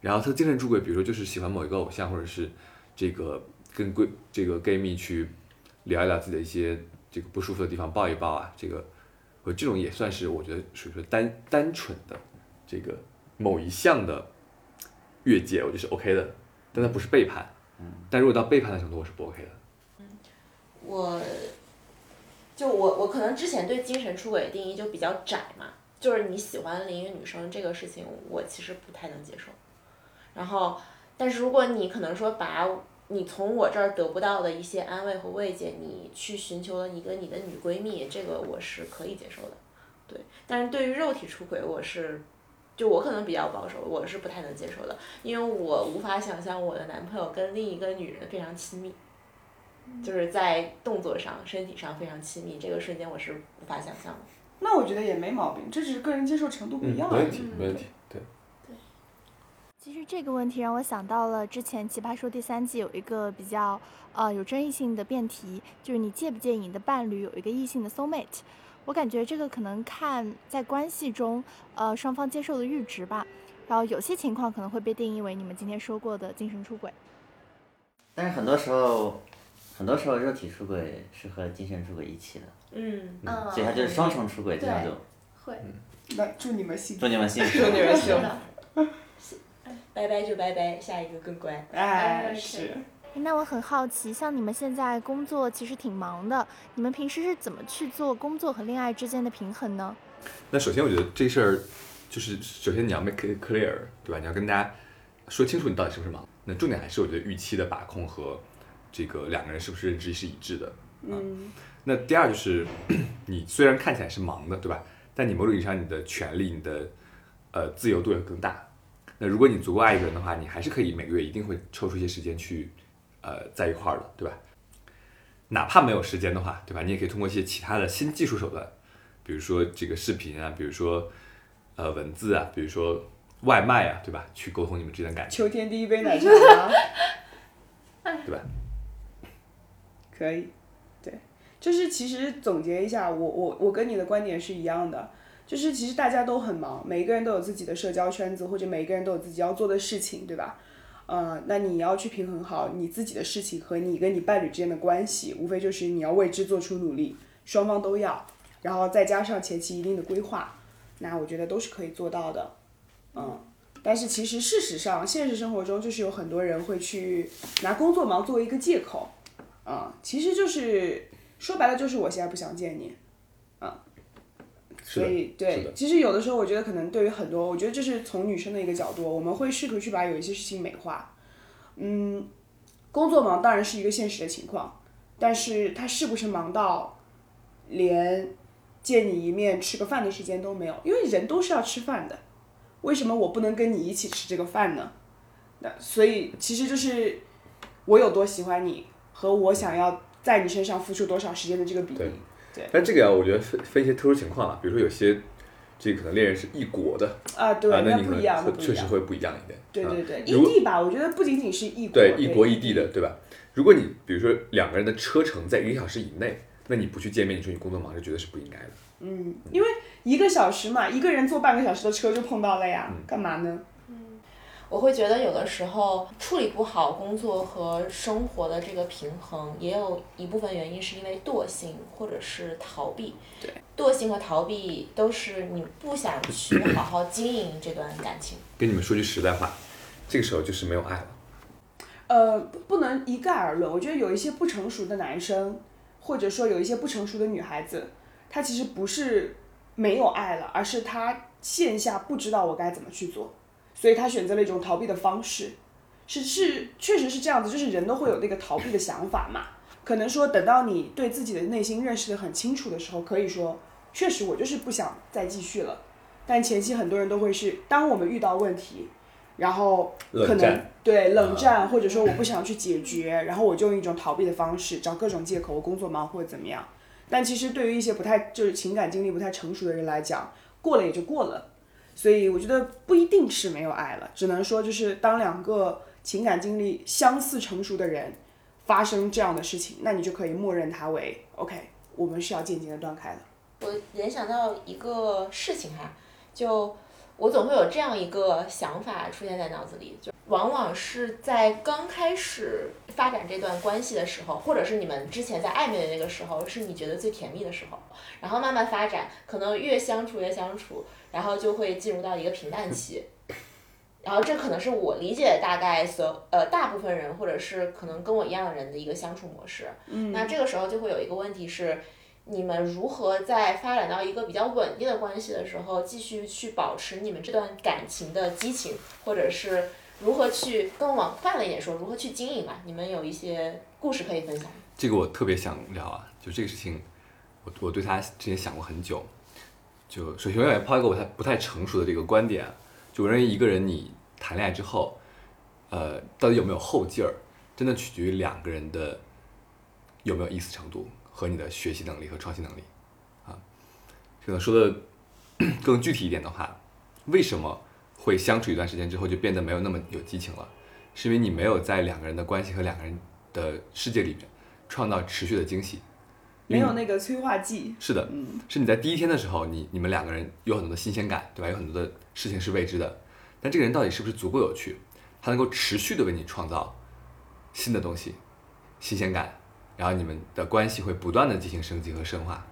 然后他精神出轨，比如说就是喜欢某一个偶像，或者是这个跟闺这个 gay 蜜去聊一聊自己的一些这个不舒服的地方，抱一抱啊，这个我这种也算是我觉得属于说单单纯的这个某一项的越界，我觉得是 OK 的，但它不是背叛。但如果到背叛的程度，我是不 OK 的。嗯我就我我可能之前对精神出轨的定义就比较窄嘛，就是你喜欢另一个女生这个事情，我其实不太能接受。然后，但是如果你可能说把你从我这儿得不到的一些安慰和慰藉，你去寻求了一个你的女闺蜜，这个我是可以接受的。对，但是对于肉体出轨，我是。就我可能比较保守，我是不太能接受的，因为我无法想象我的男朋友跟另一个女人非常亲密。就是在动作上、身体上非常亲密，这个瞬间我是无法想象的。那我觉得也没毛病，这只是个人接受程度不一样而已。没问题，没问题。对，其实这个问题让我想到了之前《奇葩说》第三季有一个比较呃有争议性的辩题，就是你介不介意你的伴侣有一个异性的 soul mate？我感觉这个可能看在关系中，呃双方接受的阈值吧。然后有些情况可能会被定义为你们今天说过的精神出轨。但是很多时候，很多时候肉体出轨是和精神出轨一起的，嗯，嗯，所以它就是双重出轨这样对种。会，那祝你们幸福祝，你们幸福。祝你们幸福。拜拜就拜拜，下一个更乖。哎，哎是。那我很好奇，像你们现在工作其实挺忙的，你们平时是怎么去做工作和恋爱之间的平衡呢？那首先我觉得这事儿就是，首先你要 make it clear，对吧？你要跟大家说清楚你到底是不是忙。那重点还是我觉得预期的把控和这个两个人是不是认知是一致的。嗯，那第二就是，你虽然看起来是忙的，对吧？但你某种意义上你的权利、你的呃自由度也更大。那如果你足够爱一个人的话，你还是可以每个月一定会抽出一些时间去呃在一块儿的，对吧？哪怕没有时间的话，对吧？你也可以通过一些其他的新技术手段，比如说这个视频啊，比如说呃文字啊，比如说外卖啊，对吧？去沟通你们之间的感情，秋天第一杯奶茶 吗？对吧？可以，对，就是其实总结一下，我我我跟你的观点是一样的，就是其实大家都很忙，每一个人都有自己的社交圈子，或者每一个人都有自己要做的事情，对吧？呃，那你要去平衡好你自己的事情和你跟你伴侣之间的关系，无非就是你要为之做出努力，双方都要，然后再加上前期一定的规划，那我觉得都是可以做到的，嗯。但是其实事实上，现实生活中就是有很多人会去拿工作忙作为一个借口，啊、其实就是说白了就是我现在不想见你，所以对，其实有的时候我觉得可能对于很多，我觉得这是从女生的一个角度，我们会试图去把有一些事情美化，嗯，工作忙当然是一个现实的情况，但是他是不是忙到连见你一面吃个饭的时间都没有？因为人都是要吃饭的，为什么我不能跟你一起吃这个饭呢？那所以其实就是我有多喜欢你和我想要在你身上付出多少时间的这个比例对。但这个呀，我觉得分分一些特殊情况了，比如说有些这个可能恋人是异国的啊，对，啊，那你可能。确实会不一样一点。啊对对对，异地吧，我觉得不仅仅是异国，对异国异地的，对吧？如果你比如说两个人的车程在一个小时以内，那你不去见面，你说你工作忙，这绝对是不应该的。嗯，因为一个小时嘛，一个人坐半个小时的车就碰到了呀，嗯干嘛呢？我会觉得有的时候处理不好工作和生活的这个平衡，也有一部分原因是因为惰性或者是逃避。对，惰性和逃避都是你不想去好好经营这段感情。跟你们说句实在话，这个时候就是没有爱了。呃，不不能一概而论。我觉得有一些不成熟的男生，或者说有一些不成熟的女孩子，她其实不是没有爱了，而是她线下不知道我该怎么去做，所以他选择了一种逃避的方式。是是，确实是这样子，就是人都会有那个逃避的想法嘛。可能说等到你对自己的内心认识的很清楚的时候，可以说，确实我就是不想再继续了。但前期很多人都会是，当我们遇到问题，然后可能冷对冷战，或者说我不想去解决，然后我就用一种逃避的方式，找各种借口，我工作忙或者怎么样。但其实对于一些不太就是情感经历不太成熟的人来讲，过了也就过了。所以我觉得不一定是没有爱了，只能说就是当两个情感经历相似成熟的人发生这样的事情，那你就可以默认它为 OK，我们是要渐渐的断开的。我联想到一个事情哈，就我总会有这样一个想法出现在脑子里，就往往是在刚开始发展这段关系的时候，或者是你们之前在暧昧的那个时候，是你觉得最甜蜜的时候，然后慢慢发展，可能越相处越相处，然后就会进入到一个平淡期。然后这可能是我理解大概所呃大部分人或者是可能跟我一样的人的一个相处模式。嗯那这个时候就会有一个问题是，你们如何在发展到一个比较稳定的关系的时候，继续去保持你们这段感情的激情，或者是如何去更往泛了一点说，如何去经营吧？你们有一些故事可以分享吗？这个我特别想聊啊，就这个事情，我我对他之前想过很久。就首先我也抛一个我太不太成熟的这个观点，就我认为一个人你谈恋爱之后，呃，到底有没有后劲儿，真的取决于两个人的有没有意思程度和你的学习能力和创新能力啊。可能说的更具体一点的话，为什么会相处一段时间之后就变得没有那么有激情了？是因为你没有在两个人的关系和两个人的世界里面创造持续的惊喜。没有那个催化剂。是的，嗯是你在第一天的时候，你你们两个人有很多的新鲜感，对吧？有很多的事情是未知的，但这个人到底是不是足够有趣？他能够持续的为你创造新的东西、新鲜感，然后你们的关系会不断的进行升级和深化。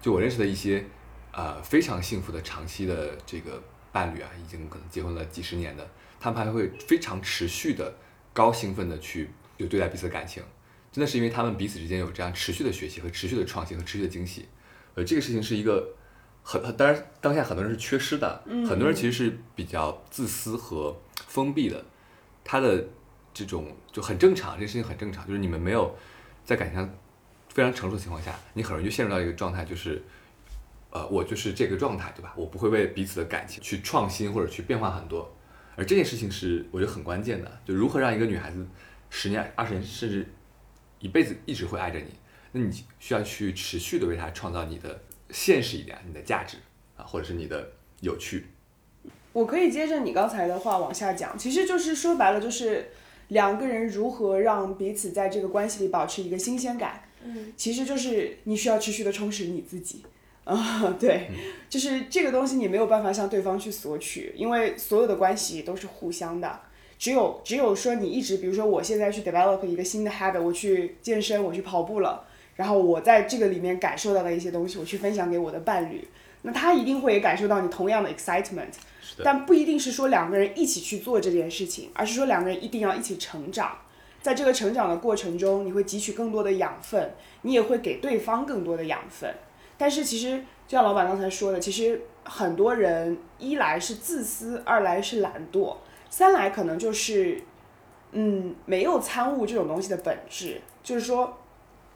就我认识的一些呃非常幸福的长期的这个伴侣啊，已经可能结婚了几十年的，他们还会非常持续的高兴奋的去就对待彼此的感情，真的是因为他们彼此之间有这样持续的学习和持续的创新和持续的惊喜，呃，这个事情是一个很很当然当下很多人是缺失的，很多人其实是比较自私和封闭的，他的这种就很正常，这个事情很正常，就是你们没有在感情上非常成熟的情况下，你很容易就陷入到一个状态，就是，呃，我就是这个状态，对吧？我不会为彼此的感情去创新或者去变化很多，而这件事情是我觉得很关键的，就如何让一个女孩子十年、二十年甚至一辈子一直会爱着你，那你需要去持续的为他创造你的现实一点，你的价值啊，或者是你的有趣，我可以接着你刚才的话往下讲，其实就是说白了，就是两个人如何让彼此在这个关系里保持一个新鲜感。嗯，其实就是你需要持续的充实你自己。啊、对，就是这个东西你没有办法向对方去索取，因为所有的关系都是互相的。只有只有说你一直，比如说我现在去 develop 一个新的 habit，我去健身，我去跑步了，然后我在这个里面感受到的一些东西，我去分享给我的伴侣，那他一定会也感受到你同样的 excitement。但不一定是说两个人一起去做这件事情，而是说两个人一定要一起成长。在这个成长的过程中，你会汲取更多的养分，你也会给对方更多的养分。但是其实就像老板刚才说的，其实很多人一来是自私，二来是懒惰，三来可能就是嗯没有参悟这种东西的本质，就是说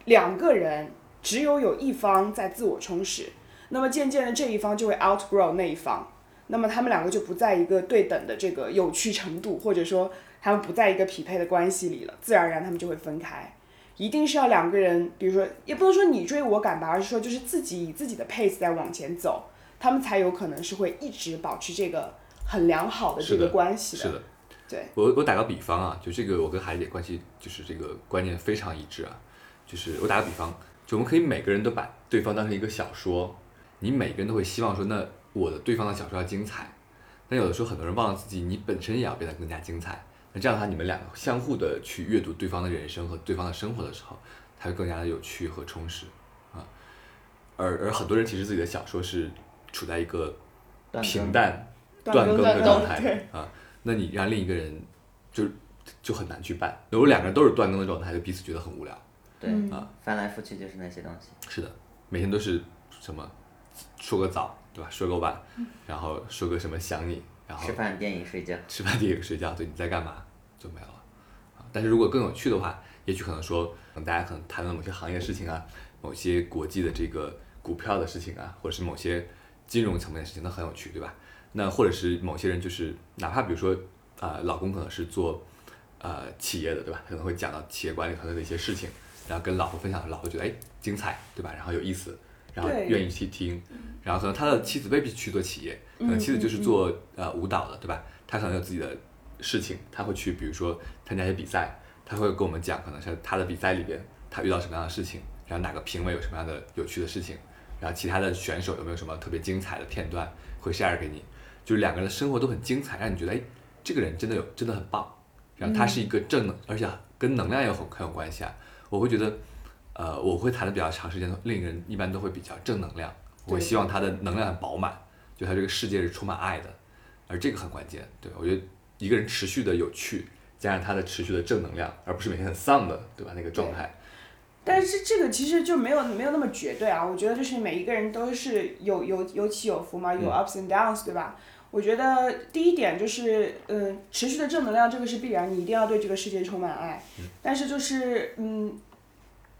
两个人只有有一方在自我充实，那么渐渐的这一方就会 outgrow 那一方。那么他们两个就不在一个对等的这个有趣程度，或者说他们不在一个匹配的关系里了，自然而然他们就会分开。一定是要两个人，比如说，也不能说你追我赶吧，而是说就是自己以自己的 pace 在往前走，他们才有可能是会一直保持这个很良好的这个关系是的。对，我我打个比方啊，就这个我跟海姐关系就是这个观念非常一致啊，就是我打个比方，就我们可以每个人都把对方当成一个小说，你每个人都会希望说，那我的对方的小说要精彩，但有的时候很多人忘了自己，你本身也要变得更加精彩。那这样的话，你们两个相互的去阅读对方的人生和对方的生活的时候，才会更加的有趣和充实啊。而而很多人其实自己的小说是处在一个平淡断断更的状态啊，那你让另一个人就就很难去办。如果两个人都是断更的状态，就彼此觉得很无聊。啊翻来覆去就是那些东西。是的，每天都是什么说个早，对吧？说个晚，然后说个什么想你，然后吃饭、电影、睡觉。吃饭、电影、睡觉，对，你在干嘛就没有了。啊，但是如果更有趣的话，也许可能说，嗯大家可能谈论某些行业的事情啊，某些国际的这个股票的事情啊，或者是某些金融层面的事情，那很有趣，对吧？那或者是某些人就是，哪怕比如说，啊、老公可能是做呃企业的，对吧？可能会讲到企业管理团队的一些事情，然后跟老婆分享，老婆觉得哎精彩，对吧？然后有意思，然后愿意去听，然后可能他的妻子未必去做企业，可能妻子就是做呃舞蹈的，对吧？他可能有自己的事情，他会去比如说参加一些比赛，他会跟我们讲，可能是他的比赛里边他遇到什么样的事情，然后哪个评委有什么样的有趣的事情，然后其他的选手有没有什么特别精彩的片段会 share 给你，就是两个人的生活都很精彩，让你觉得哎这个人真的有真的很棒，然后他是一个正能，而且跟能量也很很有关系啊。我会觉得，呃，我会谈的比较长时间，另一个人一般都会比较正能量，我希望他的能量很饱满，就他这个世界是充满爱的，而这个很关键。对我觉得一个人持续的有趣，加上他的持续的正能量，而不是每天很丧的，对吧？那个状态。但是这个其实就没有没有那么绝对啊，我觉得就是每一个人都是有有有起有伏嘛，有嗯 ups and downs，对吧？我觉得第一点就是，嗯，持续的正能量这个是必然，你一定要对这个世界充满爱。但是就是，嗯，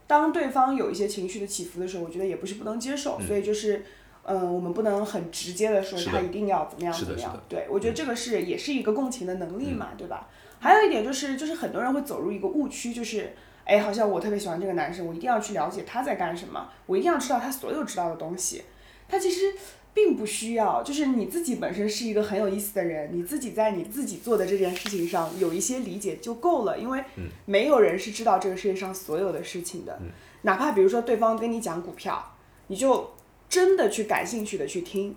当对方有一些情绪的起伏的时候，我觉得也不是不能接受，嗯所以就是，嗯，我们不能很直接的说他一定要怎么样怎么样。对，我觉得这个是也是一个共情的能力嗯嘛，对吧？还有一点就是，就是很多人会走入一个误区，就是。哎，好像我特别喜欢这个男生，我一定要去了解他在干什么，我一定要知道他所有知道的东西。他其实并不需要，就是你自己本身是一个很有意思的人，你自己在你自己做的这件事情上有一些理解就够了，因为没有人是知道这个世界上所有的事情的。哪怕比如说对方跟你讲股票，你就真的去感兴趣的去听；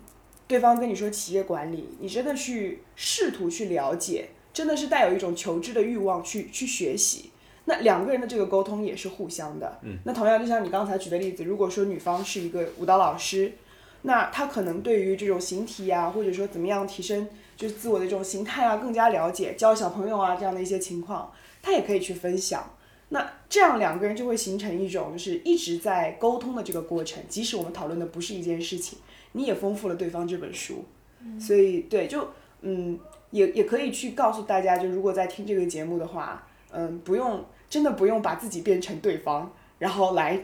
对方跟你说企业管理，你真的去试图去了解，真的是带有一种求知的欲望去去学习。那两个人的这个沟通也是互相的。嗯，那同样就像你刚才举的例子，如果说女方是一个舞蹈老师，那她可能对于这种形体啊，或者说怎么样提升就是自我的这种形态啊，更加了解，教小朋友啊这样的一些情况，她也可以去分享。那这样两个人就会形成一种就是一直在沟通的这个过程，即使我们讨论的不是一件事情，你也丰富了对方这本书。所以对，就嗯，也也可以去告诉大家，就如果在听这个节目的话，嗯，不用真的不用把自己变成对方，然后来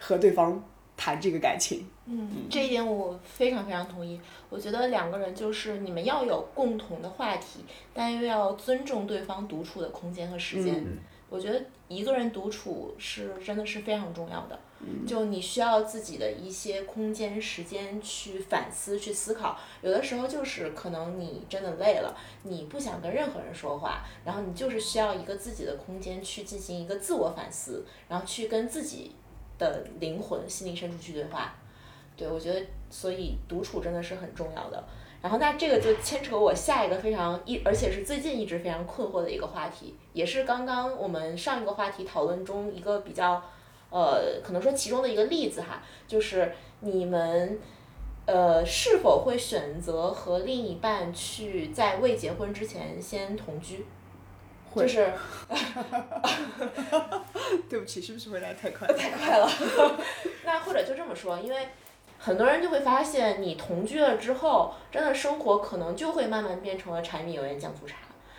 和对方谈这个感情。嗯，这一点我非常非常同意。我觉得两个人就是你们要有共同的话题，但又要尊重对方独处的空间和时间。嗯我觉得一个人独处是真的是非常重要的。就你需要自己的一些空间、时间去反思、去思考。有的时候就是可能你真的累了，你不想跟任何人说话，然后你就是需要一个自己的空间去进行一个自我反思，然后去跟自己的灵魂、心灵深处去对话。对，我觉得所以独处真的是很重要的。然后那这个就牵扯我下一个非常一，而且是最近一直非常困惑的一个话题，也是刚刚我们上一个话题讨论中一个比较，呃，可能说其中的一个例子哈，就是你们，呃，是否会选择和另一半去在未结婚之前先同居？会就是 对不起，是不是回答太快了？太快了。那或者就这么说，因为很多人就会发现，你同居了之后，真的生活可能就会慢慢变成了柴米油盐酱醋茶，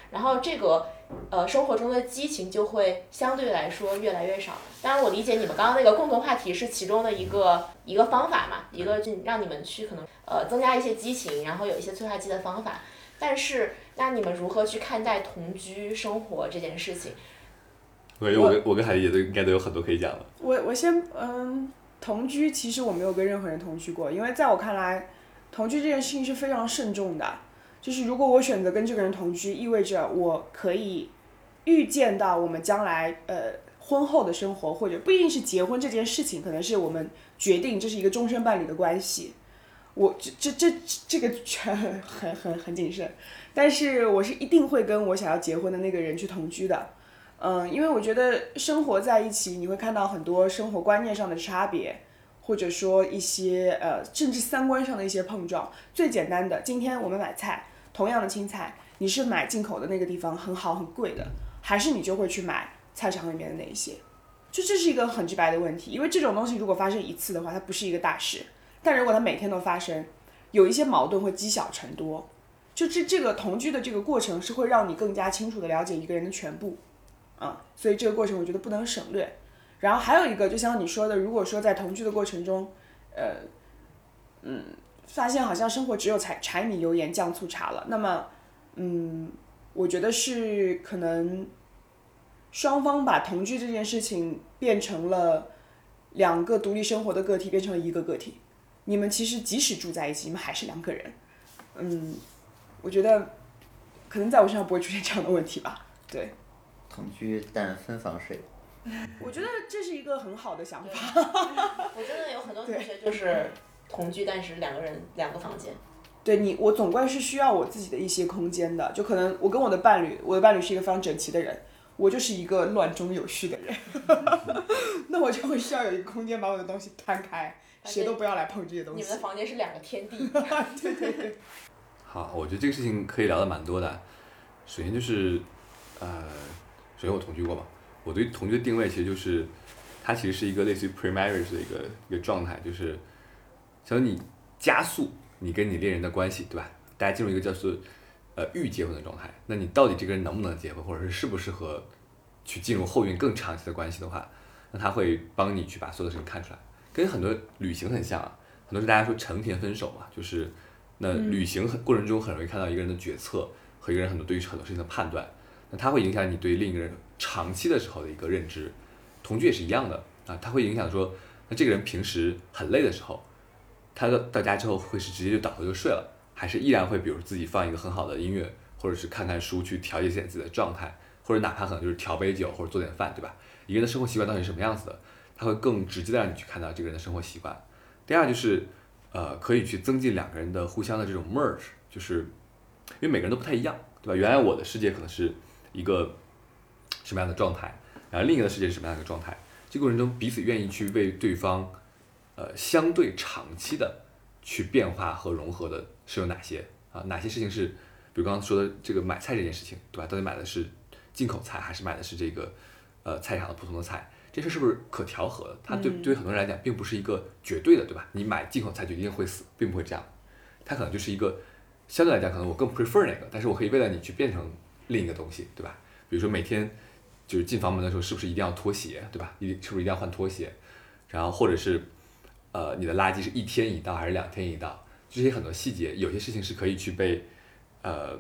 然后这个呃生活中的激情就会相对来说越来越少。当然，我理解你们刚刚那个共同话题是其中的一个一个方法嘛，一个就让你们去可能呃增加一些激情，然后有一些催化剂的方法。但是，那你们如何去看待同居生活这件事情？我觉得我跟我跟海丽姐都应该都有很多可以讲的。我我先嗯，同居其实我没有跟任何人同居过，因为在我看来，同居这件事情是非常慎重的。就是如果我选择跟这个人同居，意味着我可以预见到我们将来呃婚后的生活，或者不一定是结婚这件事情，可能是我们决定这是一个终身伴侣的关系。我这这这这个全很很很谨慎，但是我是一定会跟我想要结婚的那个人去同居的。嗯，因为我觉得生活在一起，你会看到很多生活观念上的差别，或者说一些呃，甚至三观上的一些碰撞。最简单的，今天我们买菜，同样的青菜，你是买进口的那个地方很好很贵的，还是你就会去买菜场里面的那一些？就这是一个很直白的问题，因为这种东西如果发生一次的话，它不是一个大事，但如果它每天都发生，有一些矛盾会积小成多。就这这个同居的这个过程是会让你更加清楚的了解一个人的全部。啊，所以这个过程我觉得不能省略。然后还有一个，就像你说的，如果说在同居的过程中，呃，嗯，发现好像生活只有柴柴米油盐酱醋茶了，那么，嗯，我觉得是可能双方把同居这件事情变成了两个独立生活的个体，变成了一个个体。你们其实即使住在一起，你们还是两个人。嗯，我觉得可能在我身上不会出现这样的问题吧。对。同居但分房睡。我觉得这是一个很好的想法。我真的有很多同学就是同居，但是两个人两个房间。对你，我总归是需要我自己的一些空间的。就可能我跟我的伴侣，我的伴侣是一个非常整齐的人，我就是一个乱中有序的人。那我就会需要有一个空间把我的东西摊开，谁都不要来碰这些东西。你们的房间是两个天地。对对对。好，我觉得这个事情可以聊的蛮多的。首先就是，呃。首先我同居过嘛，我对同居的定位其实就是，它其实是一个类似于 pre-marriage 的一个一个状态，就是，所以你加速你跟你恋人的关系，对吧？大家进入一个叫做呃预结婚的状态。那你到底这个人能不能结婚，或者是适不适合去进入后院更长期的关系的话，那他会帮你去把所有的事情看出来，跟很多旅行很像啊。很多是大家说成田分手嘛，就是那旅行很过程中很容易看到一个人的决策和一个人很多对于很多事情的判断。那它会影响你对另一个人长期的时候的一个认知，同居也是一样的啊，它会影响说，那这个人平时很累的时候，他到到家之后会是直接就倒头就睡了，还是依然会比如自己放一个很好的音乐，或者是看看书去调节一下自己的状态，或者哪怕可能就是调杯酒或者做点饭，对吧？一个人的生活习惯到底是什么样子的，他会更直接的让你去看到这个人的生活习惯。第二就是，呃，可以去增进两个人的互相的这种 merge，就是因为每个人都不太一样，对吧？原来我的世界可能是。一个什么样的状态，然后另一个世界是什么样的状态？这个过程中彼此愿意去为对方，呃，相对长期的去变化和融合的是有哪些啊？哪些事情是，比如刚刚说的这个买菜这件事情，对吧？到底买的是进口菜还是买的是这个呃菜场的普通的菜？这事是不是可调和的？它对嗯对于很多人来讲，并不是一个绝对的，对吧？你买进口菜就一定会死，并不会这样。它可能就是一个相对来讲，可能我更 prefer 那个，但是我可以为了你去变成另一个东西，对吧？比如说每天就是进房门的时候，是不是一定要脱鞋，对吧？一定是不是一定要换拖鞋？然后或者是呃，你的垃圾是一天一到还是两天一到？这些很多细节，有些事情是可以去被呃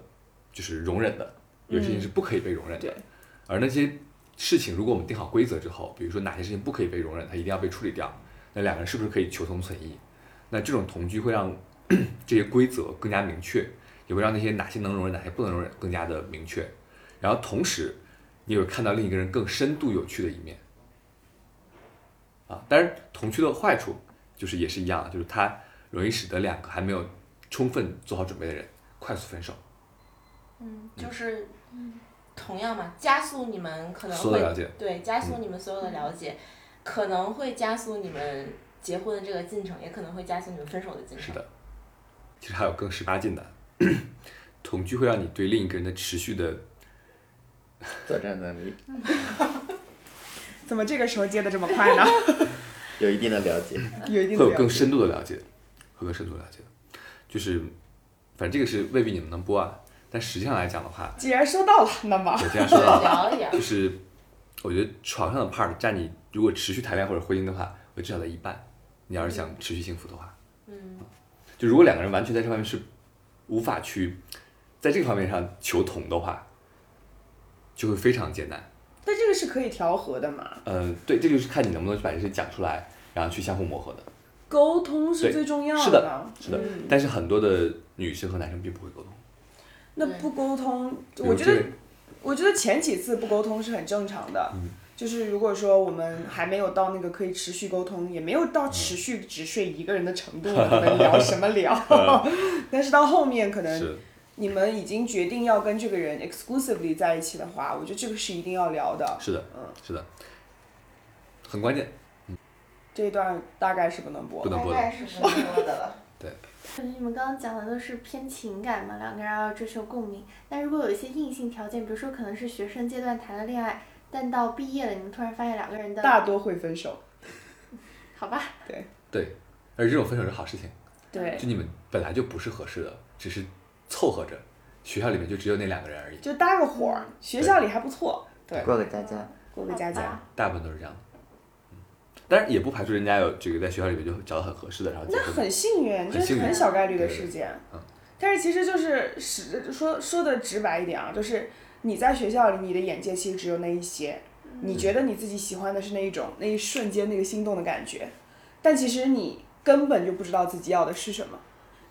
就是容忍的，有些事情是不可以被容忍的。对而那些事情，如果我们定好规则之后，比如说哪些事情不可以被容忍，它一定要被处理掉，那两个人是不是可以求同存异？那这种同居会让 这些规则更加明确，也会让那些哪些能容忍、哪些不能容忍更加的明确。然后同时，你也会看到另一个人更深度有趣的一面。啊，当然同居的坏处就是也是一样，就是它容易使得两个还没有充分做好准备的人快速分手。嗯，就是同样嘛，加速你们可能会所有的了解对加速你们所有的了解，可能会加速你们结婚的这个进程，也可能会加速你们分手的进程。是的，其实还有更十八禁的，同居会让你对另一个人的持续的作战能力 怎么这个时候接的这么快呢？有一定的了解。会有更深度的了解，会更深度的了解，就是反正这个是未必你们能播啊，但实际上来讲的话，既然说到了，那么就。是我觉得床上的 part 占你如果持续谈恋爱或者婚姻的话，会至少在一半。你要是想持续幸福的话，嗯，就如果两个人完全在这方面是无法去在这个方面上求同的话，就会非常艰难。但这个是可以调和的嘛？呃，对，这就是看你能不能把这些讲出来，然后去相互磨合的。沟通是最重要是的。是的，嗯但是很多的女生和男生并不会沟通。那不沟通，我觉得，我觉得前几次不沟通是很正常的。嗯就是如果说我们还没有到那个可以持续沟通，也没有嗯到持续只睡一个人的程度，我们聊什么聊？但是到后面可能是，你们已经决定要跟这个人 exclusively 在一起的话，我觉得这个是一定要聊的。是的，嗯，是的，很关键，嗯这一段大概是不能播不。能播的。是不能播的了。感觉你们刚刚讲的都是偏情感嘛，两个人要追求共鸣。但如果有一些硬性条件，比如说可能是学生阶段谈了恋爱，但到毕业了，你们突然发现两个人的大多会分手。好吧，对对，而这种分手是好事情，对，就你们本来就不是合适的，只是凑合着，学校里面就只有那两个人而已，就搭个伙儿，学校里还不错。对，过个家家，过个家家。大部分都是这样的。嗯，但是也不排除人家有这个在学校里面就找到很合适的，然后。那很幸运，这是很小概率的事件嗯。但是其实就是是说说的直白一点啊，就是你在学校里，你的眼界其实只有那一些，你觉得你自己喜欢的是那一种那一瞬间那个心动的感觉，但其实你根本就不知道自己要的是什么。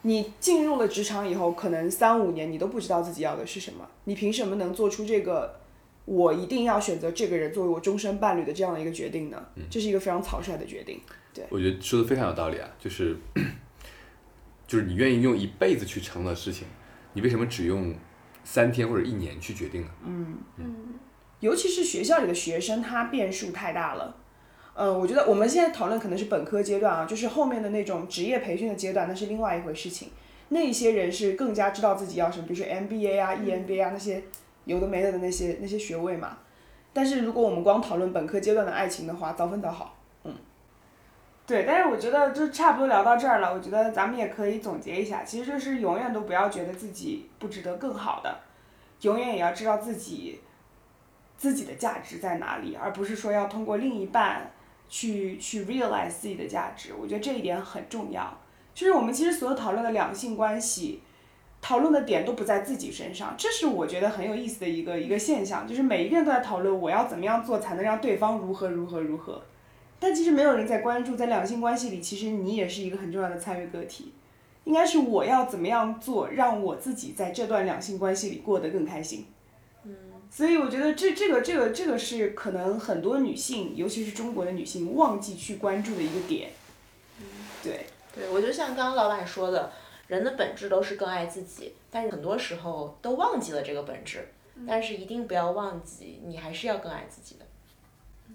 你进入了职场以后，可能三五年你都不知道自己要的是什么，你凭什么能做出这个我一定要选择这个人作为我终身伴侣的这样的一个决定呢？这是一个非常草率的决定。对我觉得说的非常有道理啊，就是就是你愿意用一辈子去成的事情，你为什么只用三天或者一年去决定呢？嗯嗯，尤其是学校里的学生，他变数太大了。嗯，我觉得我们现在讨论可能是本科阶段啊，就是后面的那种职业培训的阶段，那是另外一回事情。那一些人是更加知道自己要什么，比如说 MBA 啊、EMBA 啊那些有的没的的那些那些学位嘛。但是如果我们光讨论本科阶段的爱情的话，早分早好。嗯，对，但是我觉得就差不多聊到这儿了。我觉得咱们也可以总结一下，其实就是永远都不要觉得自己不值得更好的，永远也要知道自己自己的价值在哪里，而不是说要通过另一半去去 realize 自己的价值。我觉得这一点很重要。就是我们其实所有讨论的两性关系，讨论的点都不在自己身上，这是我觉得很有意思的一个一个现象。就是每一个人都在讨论我要怎么样做才能让对方如何如何如何，但其实没有人在关注，在两性关系里，其实你也是一个很重要的参与个体。应该是我要怎么样做，让我自己在这段两性关系里过得更开心。所以我觉得这这个这个这个是可能很多女性，尤其是中国的女性忘记去关注的一个点。对，对，我就像刚刚老板说的，人的本质都是更爱自己，但是很多时候都忘记了这个本质。但是一定不要忘记，你还是要更爱自己的。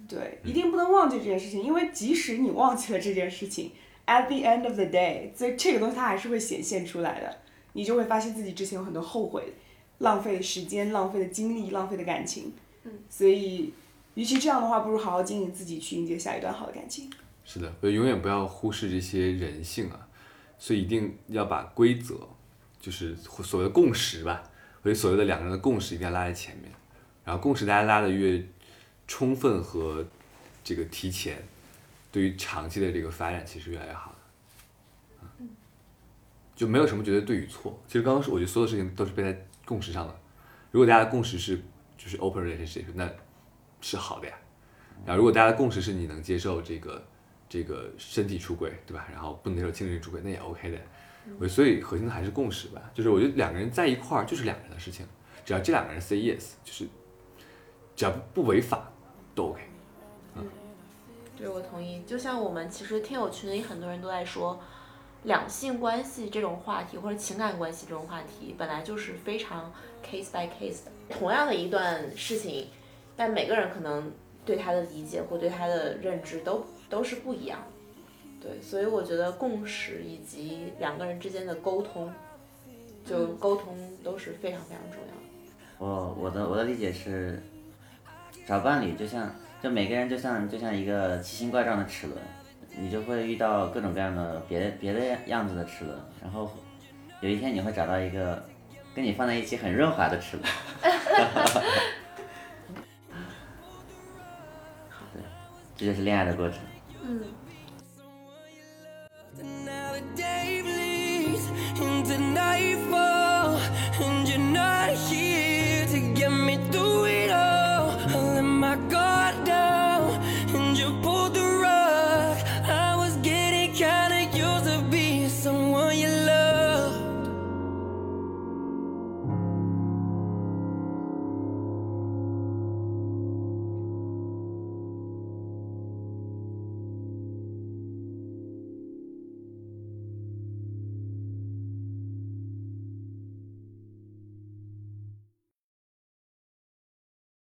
对，一定不能忘记这件事情，因为即使你忘记了这件事情，at the end of the day，所以这个东西它还是会显现出来的，你就会发现自己之前有很多后悔，浪费的时间、浪费的精力、浪费的感情。嗯，所以，与其这样的话，不如好好经营自己，去迎接下一段好的感情。是的，我永远不要忽视这些人性啊，所以一定要把规则，就是所谓的共识吧，或者所谓的两个人的共识一定要拉在前面，然后共识大家拉的越充分和这个提前，对于长期的这个发展其实越来越好的，嗯，就没有什么绝对对与错。其实刚刚说，我觉得所有事情都是被在共识上的。如果大家的共识是就是 open relationship，那是好的呀。然后如果大家的共识是你能接受这个。这个身体出轨，对吧？然后不能接受精神出轨，那也 OK 的。我所以核心的还是共识吧，就是我觉得两个人在一块儿就是两个人的事情，只要这两个人 say yes，就是只要不违法都 OK。嗯，对，我同意。就像我们其实听友群里很多人都在说，两性关系这种话题或者情感关系这种话题，本来就是非常 case by case 的。同样的一段事情，但每个人可能对他的理解或对他的认知都。都是不一样的，对，所以我觉得共识以及两个人之间的沟通，就沟通都是非常非常重要的。我我的我的理解是，找伴侣就像就每个人就像就像一个奇形怪状的齿轮，你就会遇到各种各样的别别的样子的齿轮，然后有一天你会找到一个跟你放在一起很润滑的齿轮。对，这就是恋爱的过程。And the night falls